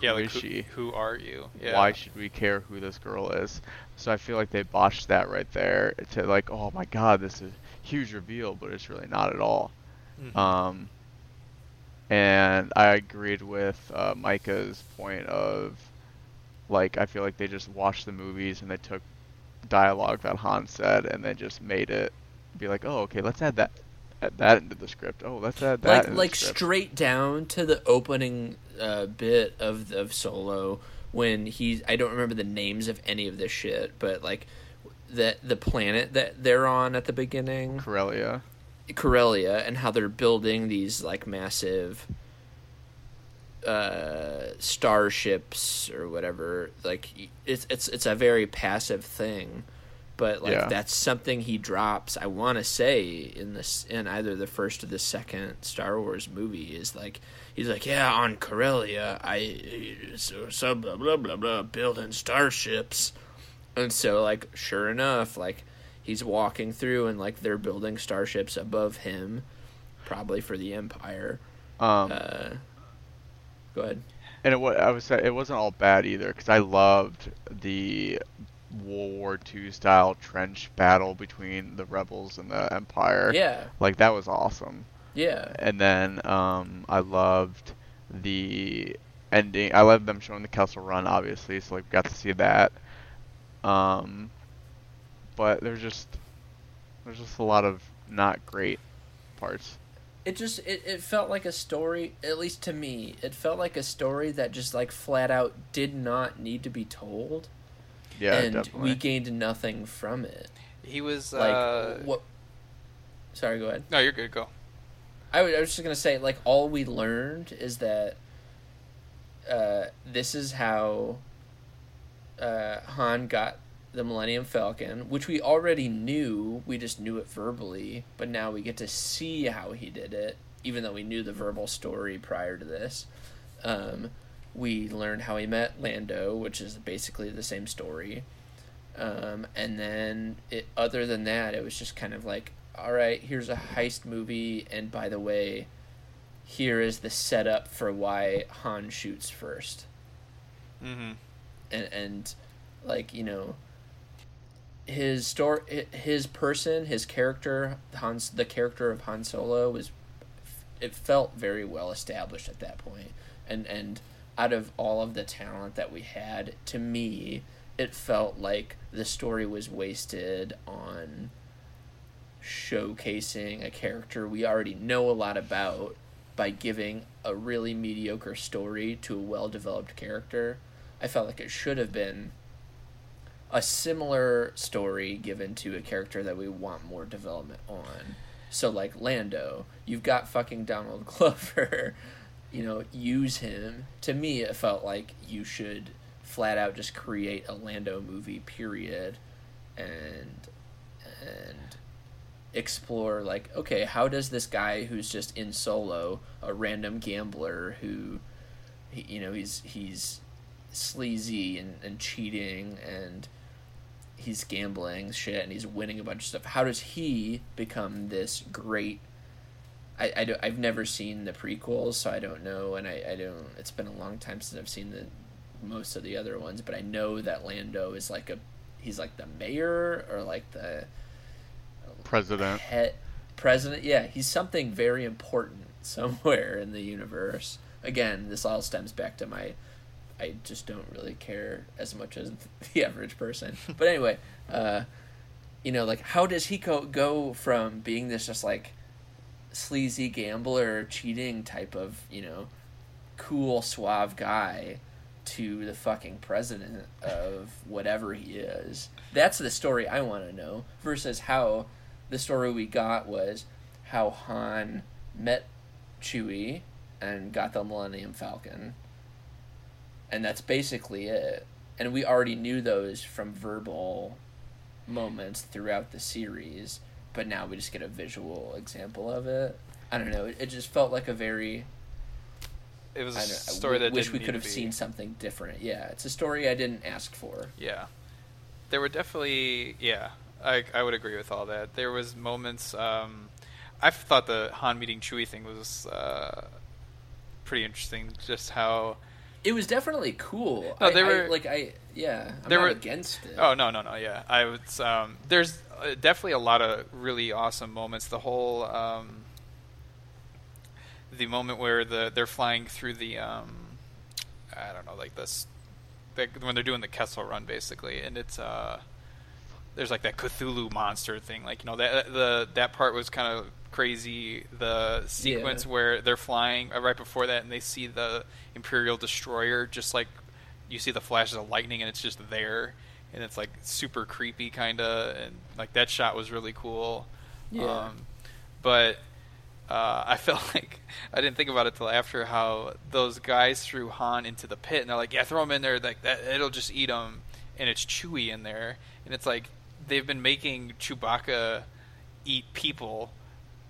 Yeah, who like is who, she? who are you? Yeah. Why should we care who this girl is? So I feel like they botched that right there to like, oh my god, this is a huge reveal, but it's really not at all. Mhm. Um, and I agreed with uh, Micah's point of, like, I feel like they just watched the movies and they took dialogue that Han said and they just made it be like, oh, okay, let's add that add that into the script. Oh, let's add that. like like straight down to the opening uh, bit of of Solo when he's I don't remember the names of any of this shit, but like the the planet that they're on at the beginning, Corellia. Corellia, and how they're building these like massive uh starships or whatever like it's it's it's a very passive thing but like Yeah. that's something he drops i want to say in this in either the first or the second star wars movie is like he's like yeah on corellia i so, so blah blah blah blah building starships. And so like sure enough like he's walking through and like they're building starships above him probably for the empire. Um, uh go ahead. and it, wa- I was it wasn't all bad either because I loved the World War II style trench battle between the rebels and the Empire. yeah Like that was awesome. yeah And then um, I loved the ending. I love them showing the Kessel Run, obviously, so like got to see that. Um, but there's just there's just a lot of not great parts. it just it, it felt like a story at least to me it felt like a story that just like flat out did not need to be told Yeah, and definitely. we gained nothing from it He was like uh, what sorry go ahead No, you're good. Go. I was, was just gonna say like all we learned is that uh, this is how uh, Han got the Millennium Falcon, which we already knew. We just knew it verbally, but now we get to see how he did it, even though we knew the verbal story prior to this. Um, we learned how he met Lando, which is basically the same story. Um, and then, it, other than that, it was just kind of like, all right, here's a heist movie, and by the way, here is the setup for why Han shoots first Mm-hmm. and and like you know his story his person his character Han's the character of Han Solo was it felt very well established at that point and and out of all of the talent that we had to me it felt like the story was wasted on showcasing a character we already know a lot about by giving a really mediocre story to a well developed character. I felt like it should have been a similar story given to a character that we want more development on. So like Lando, you've got fucking Donald Glover, you know, use him. To me it felt like you should flat out just create a Lando movie period and and explore like okay how does this guy who's just in solo a random gambler who you know he's he's sleazy and, and cheating and he's gambling shit and he's winning a bunch of stuff how does he become this great I, I don't, I've never seen the prequels so I don't know and I, I don't it's been a long time since I've seen the most of the other ones but I know that Lando is like a he's like the mayor or like the President. head president yeah he's something very important somewhere in the universe again this all stems back to my i just don't really care as much as the average person but anyway uh you know like how does he go go from being this just like sleazy gambler cheating type of you know cool suave guy to the fucking president of whatever he is that's the story i want to know versus how the story we got was how Han met Chewie and got the Millennium Falcon. And that's basically it. And we already knew those from verbal moments throughout the series, but now we just get a visual example of it. I don't know. It, it just felt like a very It was I a story that wish we could have seen something different. Yeah, it's a story I didn't ask for. Yeah, there were definitely yeah. I I would agree with all that. There was moments. Um, I thought the Han meeting Chewie thing was uh, pretty interesting. Just how. It was definitely cool. No, I, they I- were- like I yeah. I'm There were- against it. Oh no no no yeah. I was. Um, there's definitely a lot of really awesome moments. The whole. Um, the moment where the they're flying through the um, I don't know like this, like when they're doing the Kessel Run basically, and it's uh, there's like that Cthulhu monster thing. Like you know that the that part was kind of crazy. The sequence Yeah. where they're flying uh, right before that, and they see the Imperial destroyer, just like you see the flashes of lightning, and it's just there, and it's like super creepy kind of, and like that shot was really cool. Yeah. Um, but uh, I felt like I didn't think about it till after how those guys threw Han into the pit, and they're like, "Yeah, throw him in there. Like that, it'll just eat him." And it's Chewie in there, and it's like they've been making Chewbacca eat people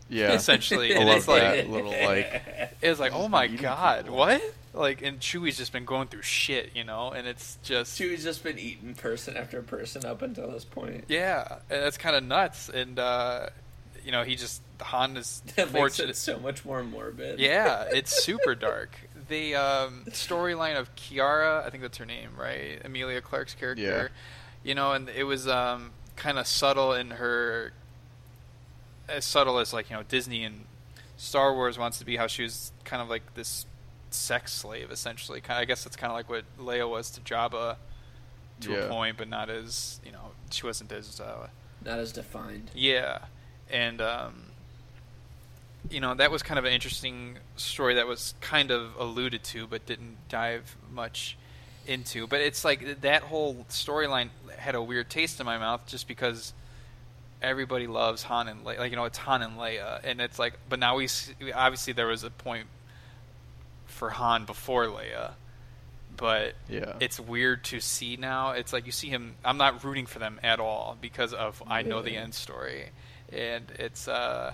Yeah. essentially, I and love it's like little like it was like, "Oh my god, people. what?" Like, and Chewie's just been going through shit, you know, and it's just Chewie's just been eating person after person up until this point. yeah, and that's kind of nuts, and uh, you know, he just Han is That makes fortunate. it so much more morbid. Yeah, it's super dark. The um, storyline of Kiara, I think that's her name, right? Emilia Clarke's character. Yeah. You know, and it was um, kind of subtle in her, as subtle as like you know Disney and Star Wars wants to be. How she was kind of like this sex slave essentially. Kind I guess it's kind of like what Leia was to Jabba to Yeah. a point, but not as you know she wasn't as uh, Not as defined. yeah, and um, you know that was kind of an interesting story that was kind of alluded to, but didn't dive much into. But it's like that whole storyline had a weird taste in my mouth just because everybody loves Han and Leia. Like you know, it's Han and Leia, and it's like, but now we see, obviously there was a point for Han before Leia. But Yeah. it's weird to see now. It's like you see him. I'm not rooting for them at all because of I know the end story, and it's uh,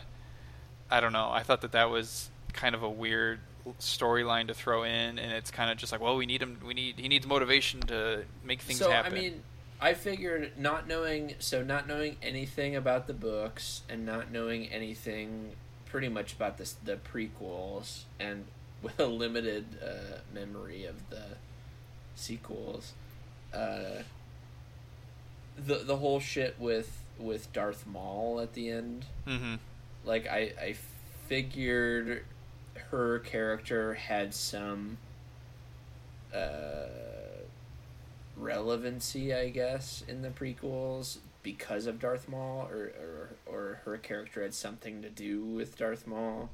I don't know. I thought that that was kind of a weird storyline to throw in, and it's kind of just like, well, we need him. We need he needs motivation to make things so happen. I mean, I figured not knowing so not knowing anything about the books and not knowing anything pretty much about this the prequels and with a limited uh, memory of the sequels, uh, the the whole shit with with Darth Maul at the end. Hmm like I I figured her character had some uh relevancy, I guess, in the prequels because of Darth Maul or or or her character had something to do with Darth Maul.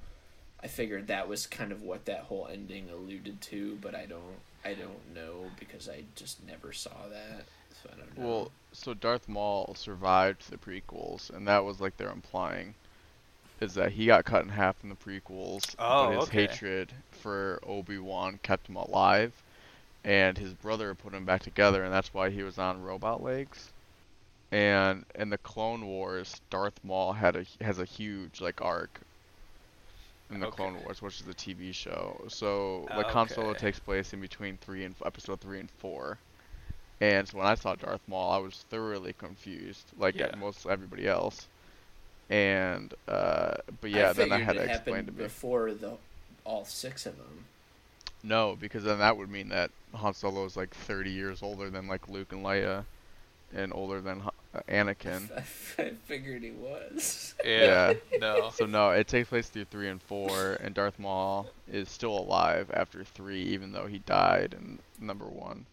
I figured that was kind of what that whole ending alluded to, but I don't I don't know because I just never saw that. So I don't know. Well, so Darth Maul survived the prequels, and that was like they're implying is that he got cut in half in the prequels, Oh, but his okay. hatred for Obi Wan kept him alive, and his brother put him back together, and that's why he was on robot legs. And in the Clone Wars, Darth Maul had a has a huge like arc in the Clone Wars, which is a TV show. So the Han Solo takes place in between three and episode three and four. And so when I saw Darth Maul, I was thoroughly confused, like Yeah. most everybody else. And uh, but yeah, then I had to explain to me. before the all six of them. No, because then that would mean that Han Solo is like 30 years older than like Luke and Leia, and older than Han- Anakin. I figured he was. yeah, no, So no, it takes place through three and four, and Darth Maul is still alive after three, even though he died in number one.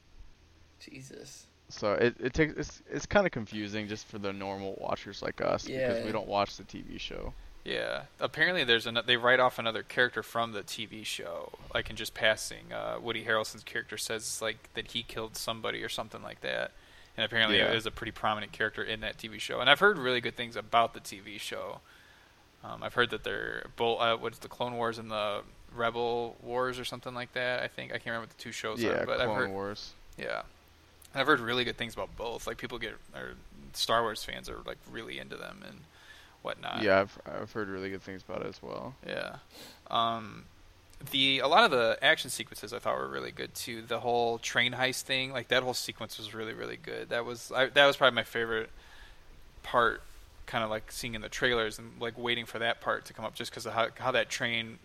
Jesus. So it, it takes it's it's kind of confusing just for the normal watchers like us because we don't watch the TV show. Yeah, apparently there's an they write off another character from the TV show, like in just passing. Uh, Woody Harrelson's character says like that he killed somebody or something like that, and apparently Yeah. it is a pretty prominent character in that TV show. And I've heard really good things about the TV show. Um, I've heard that they're both uh, what's the Clone Wars and the Rebel Wars or something like that. I think I can't remember what the two shows yeah, are, but Clone I've heard Wars. yeah, and I've heard really good things about both. Like people get or Star Wars fans are like really into them and whatnot. yeah, I've I've heard really good things about it as well. Yeah. Um, the a lot of the action sequences I thought were really good too. The whole train heist thing, like that whole sequence was really really good. That was I, that was probably my favorite part. Kind of like seeing in the trailers and like waiting for that part to come up, just because of how how that train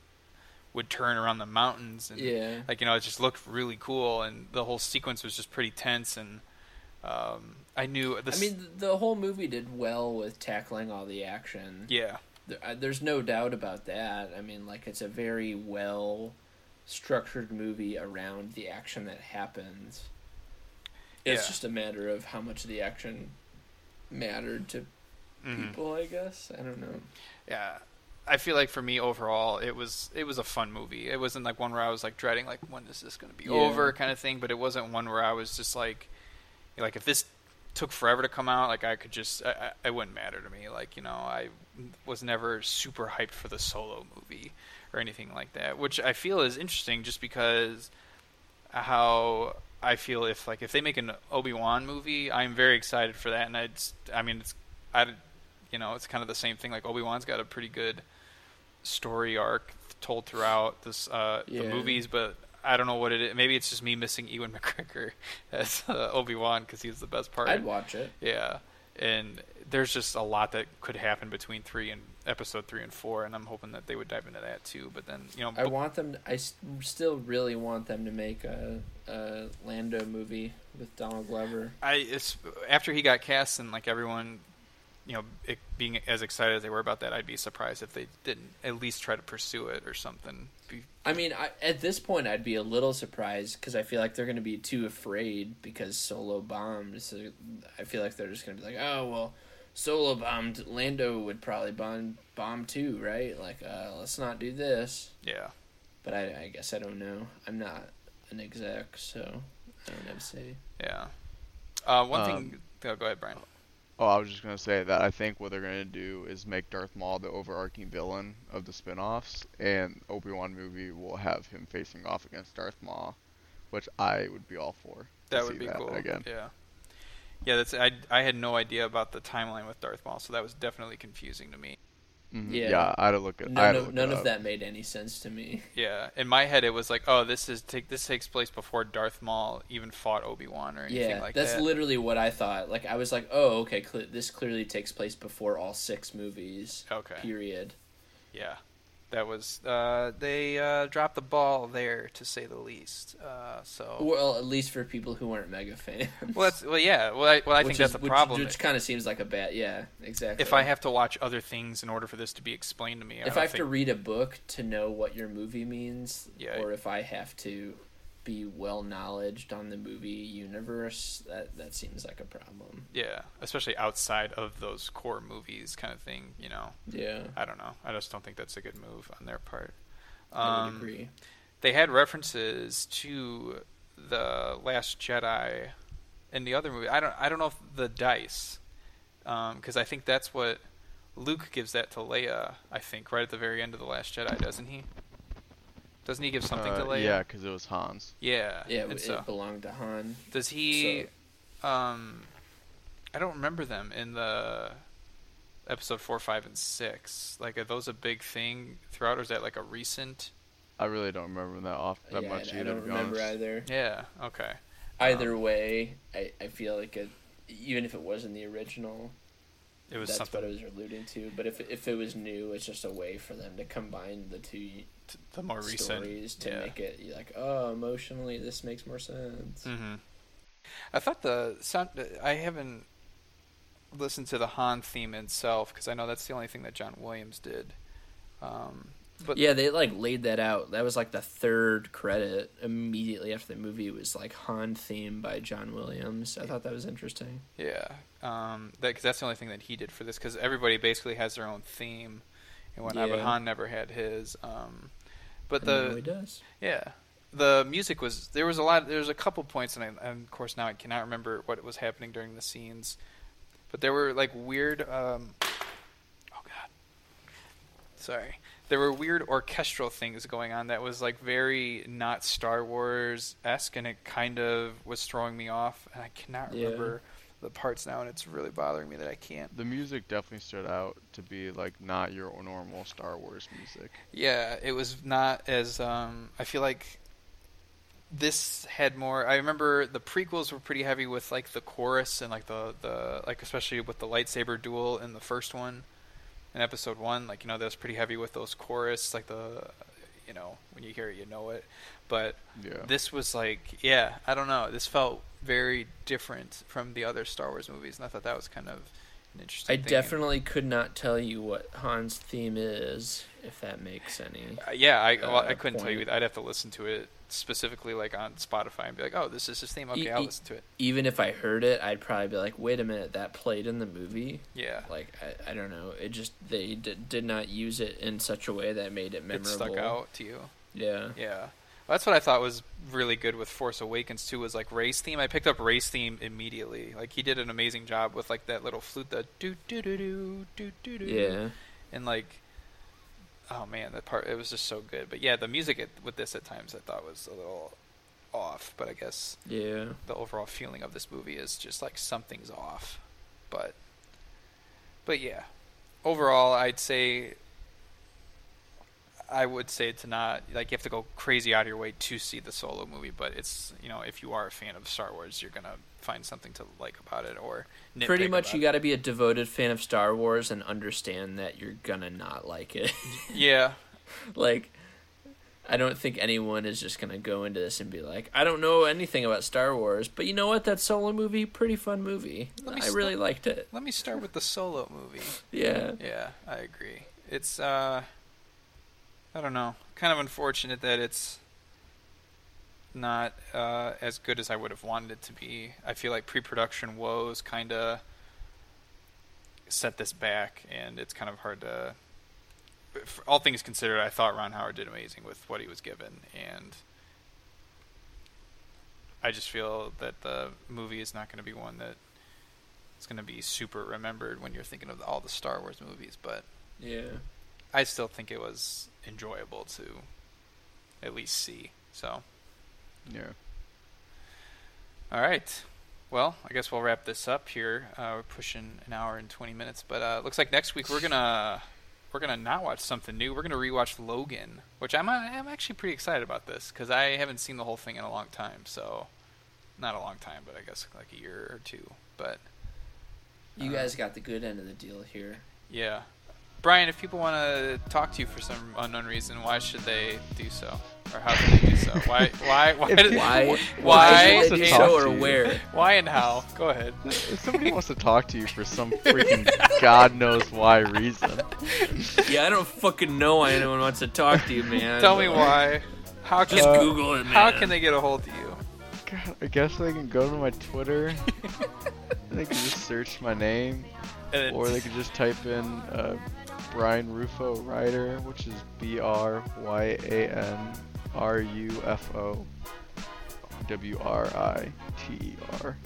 would turn around the mountains and Yeah. like you know it just looked really cool and the whole sequence was just pretty tense and um, I knew this. I mean, the whole movie did well with tackling all the action. yeah, There, uh, there's no doubt about that. I mean, like it's a very well structured movie around the action that happens. It's Yeah. just a matter of how much the action mattered to Mhm. people, I guess. I don't know. yeah i feel like for me overall it was it was a fun movie it wasn't like one where i was like dreading like when is this going to be Yeah. over kind of thing but it wasn't one where i was just like like if this took forever to come out like i could just I, I, it wouldn't matter to me like you know i was never super hyped for the solo movie or anything like that which i feel is interesting just because how I feel if like if they make an Obi Wan movie, I'm very excited for that, and I'd, I mean, it's, I, you know, it's kind of the same thing. Like Obi Wan's got a pretty good story arc told throughout this uh, the movies, but I don't know what it is. Maybe it's just me missing Ewan McGregor as uh, Obi Wan because he's the best part. I'd watch it. Yeah, and there's just a lot that could happen between three and episode three and four, and I'm hoping that they would dive into that too. But then you know, I but- want them. I still really want them to make a, a Lando movie with Donald Glover. I it's after he got cast and like everyone you know, it, being as excited as they were about that, I'd be surprised if they didn't at least try to pursue it or something. I mean, I, at this point, I'd be a little surprised because I feel like they're going to be too afraid because Solo bombed. So I feel like they're just going to be like, oh well, Solo bombed. Lando would probably bomb bomb too, right? Like, uh, let's not do this. yeah. But I, I guess I don't know. I'm not an exec, so I don't have a say. Yeah. Uh, one Um, thing. Oh, go ahead, Bryan. Oh, I was just gonna say that I think what they're gonna do is make Darth Maul the overarching villain of the spin-offs, and Obi Wan movie will have him facing off against Darth Maul, which I would be all for. That would be cool. again. Yeah. Yeah, that's I. I had no idea about the timeline with Darth Maul, so that was definitely confusing to me. Mhm. Yeah. Yeah, I had to look at. I None of look none it of that made any sense to me. Yeah, in my head it was like, oh, this is take this takes place before Darth Maul even fought Obi Wan or anything Yeah, like that's that. That's literally what I thought. Like I was like, oh, okay, cl- this clearly takes place before all six movies. Okay. Period. Yeah, that was uh, they uh, dropped the ball there to say the least. Uh, so Well, at least for people who aren't mega fans. well, that's well, yeah. Well, I, well, I think Which that's the which- problem. Which, kind of seems like a bad. Yeah, exactly. if I have to watch other things in order for this to be explained to me, I if I have to read a book to know what your movie means, Yeah. or if I have to be well knowledged on the movie universe, that that seems like a problem. yeah, especially outside of those core movies, kind of thing. You know, Yeah, I don't know. I just don't think that's a good move on their part. I would Um, agree. they had references to the Last Jedi in the other movie. I don't I don't know if the dice, because I think that's what Luke gives that to Leia. I think right at the very end of the Last Jedi, doesn't he? Doesn't he give something to Uh, Leia? yeah, because it was Han's. Yeah. Yeah, it, so- it belonged to Han. does he? Um, I don't remember them in the episode four, five, and six. Like, are those a big thing throughout, or is that like a recent? I really don't remember that off that yeah, much I, I don't remember honest. either. Yeah. Okay. Either way, I, I feel like it, even if it wasn't the original, It was that's something. what it was alluding to. But if if it was new, it's just a way for them to combine the two t- the more recent stories to yeah. make it like, oh, emotionally, this makes more sense. hmm I thought the sound. I haven't listened to the Han theme itself because I know that's the only thing that John Williams did. Um, but yeah, they like laid that out. That was like the third credit immediately after the movie was like Han theme by John Williams. I thought that was interesting. yeah, um, that, cause that's the only thing that he did for this because everybody basically has their own theme and whatnot. But Han never had his. Um, but the he does. Yeah, the music was there was a lot. There was a couple points, and, I, and of course now I cannot remember what was happening during the scenes, but there were like weird. Um, oh God, sorry. There were weird orchestral things going on that was like very not Star Wars esque, and it kind of was throwing me off. And I cannot Yeah. remember the parts now, and it's really bothering me that I can't. The music definitely stood out to be like not your normal Star Wars music. Yeah, it was not as. Um, I feel like this had more. I remember the prequels were pretty heavy with like the chorus and like the the like especially with the lightsaber duel in the first one, in episode one. Like you know that was pretty heavy with those chorus like the, you know when you hear it you know it, but Yeah. this was like yeah I don't know this felt very different from the other Star Wars movies and I thought that was kind of an interesting. I thing. definitely could not tell you what Han's theme is, if that makes any. Uh, yeah, I well, I uh, couldn't tell you. point. I'd have to listen to it specifically, like on Spotify, and be like, "Oh, this is his theme. Okay, E- I'll listen to it." Even if I heard it, I'd probably be like, "Wait a minute, that played in the movie." Yeah, Like I, I don't know. It just they did, did not use it in such a way that made it it memorable. stuck out to you. Yeah. Yeah, that's what I thought was really good with Force Awakens too. Was like Rey's theme. I picked up Rey's theme immediately. Like he did an amazing job with like that little flute, the do do do do do do do. Yeah. and like, oh man, that part it was just so good. But yeah, the music at, with this at times I thought was a little off. But I guess Yeah. the overall feeling of this movie is just like something's off. But but yeah. Overall I'd say I would say to not like you have to go crazy out of your way to see the solo movie, but it's you know, if you are a fan of Star Wars, you're gonna find something to like about it or Pretty much, you got to be a devoted fan of Star Wars and understand that you're gonna not like it. Yeah. like, I don't think anyone is just gonna go into this and be like, I don't know anything about Star Wars, but you know what? That solo movie, pretty fun movie. Let me I really liked it. Let me start with the solo movie. Yeah. Yeah, I agree. It's uh I don't know. Kind of unfortunate that it's not uh, as good as I would have wanted it to be. I feel like pre-production woes kind of set this back, and it's kind of hard to. All things considered, I thought Ron Howard did amazing with what he was given, and I just feel that the movie is not going to be one that is going to be super remembered when you're thinking of all the Star Wars movies. But Yeah. I still think it was enjoyable to at least see. So, Yeah. all right. Well, I guess we'll wrap this up here. Uh, we're pushing an hour and 20 minutes, but uh, looks like next week we're gonna we're gonna not watch something new. We're gonna rewatch Logan, which I'm I'm actually pretty excited about this because I haven't seen the whole thing in a long time. So, not a long time, but I guess like a year or two. But You guys got the good end of the deal here. yeah, Bryan, if people want to talk to you for some unknown reason, why should they do so, or how can they do so? Why why why If did- people- Why? Why should they do to so talk or to you? where? why and how? Go ahead. If somebody wants to talk to you for some freaking God knows why reason, Yeah, I don't fucking know why anyone wants to talk to you, man. Tell me why. How can Just Uh, Google it, man. how can they get a hold of you? God, I guess they can go to my Twitter. they can just search my name, And or they can just type in uh, Bryan Rufo Writer, which is B R Y A N R U F O W R I T E R.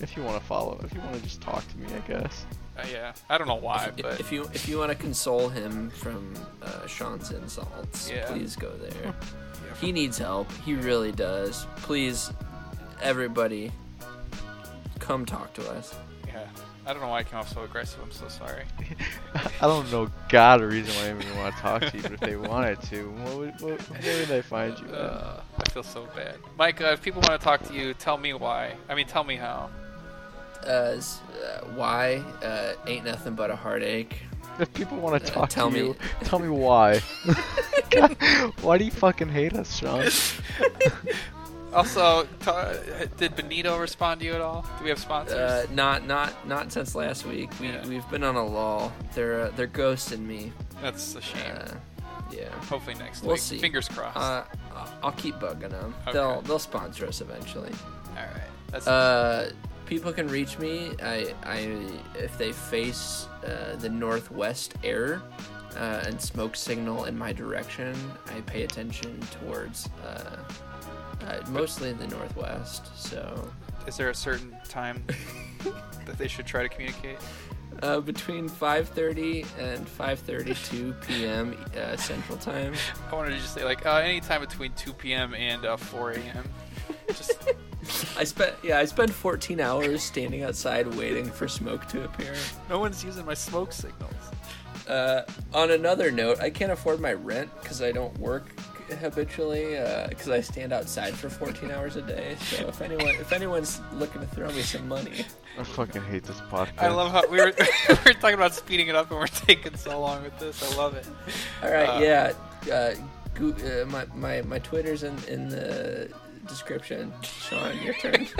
If you want to follow, if you want to just talk to me, I guess. uh, yeah, I don't know why, If, but if you if you want to console him from uh, Sean's insults, Yeah. please go there. Yeah. He needs help. He really does. Please, everybody, come talk to us. Yeah, I don't know why I came off so aggressive. I'm so sorry. I don't know God a reason why anyone would want to talk to you, but if they wanted to, what would, what, where would they find you? Uh, I feel so bad, Mike. Uh, if people want to talk to you, tell me why. I mean, tell me how. Uh, uh, why? Uh, ain't nothing but a heartache. If people want to Uh, talk tell to me- you, tell me why. God, why do you fucking hate us, Sean? Also, ta did Benito respond to you at all? Do we have sponsors? Uh, not not not since last week. We Yeah. we've been on a lull. They're uh, they're ghosting me. That's a shame. Uh, yeah. Hopefully next We'll week. see. Fingers crossed. Uh, I'll keep bugging them. Okay. They'll they'll sponsor us eventually. all right. That's Uh, people can reach me. I I if they face uh, the northwest air uh, and smoke signal in my direction, I pay attention towards uh, uh, mostly in the northwest. So Is there a certain time that they should try to communicate? uh, between 5:30 and 5:32 p.m. Uh, Central Time. I wanted to just say like uh, anytime between 2 p.m. and uh, 4 a.m. Just I spent yeah I spent 14 hours standing outside waiting for smoke to appear. no one's using my smoke signals. Uh, on another note, I can't afford my rent because I don't work habitually because I stand outside for 14 hours a day. So if anyone if anyone's looking to throw me some money, I fucking hate this podcast. I love how we were we were talking about speeding it up and we're taking so long with this. I love it. all right, Uh, yeah. Uh, go, uh, my, my my Twitter's in in the description. Sean, your turn.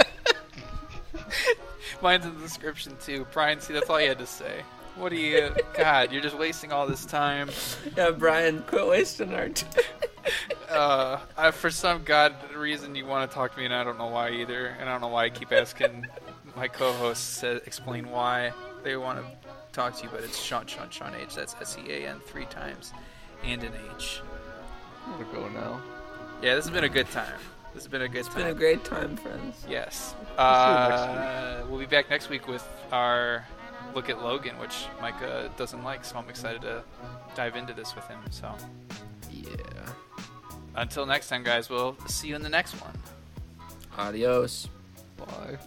Mine's in the description too. Bryan, see that's all you had to say. What are you? God, you're just wasting all this time. yeah, Bryan, quit wasting our time. Uh, I, for some god reason, you want to talk to me, and I don't know why either. And I don't know why I keep asking my co-hosts to explain why they want to talk to you. But it's Sean, Sean, Sean H. That's S E A N three times, and an H. I'm gonna go now. Yeah, this has been a good time. This has been a good It's time. It's been a great time, friends. Yes. see you next Uh, we'll be back next week with our look at Logan, which Micah doesn't like, so I'm excited to dive into this with him. So Yeah. Until next time, guys, we'll see you in the next one. Adios. Bye.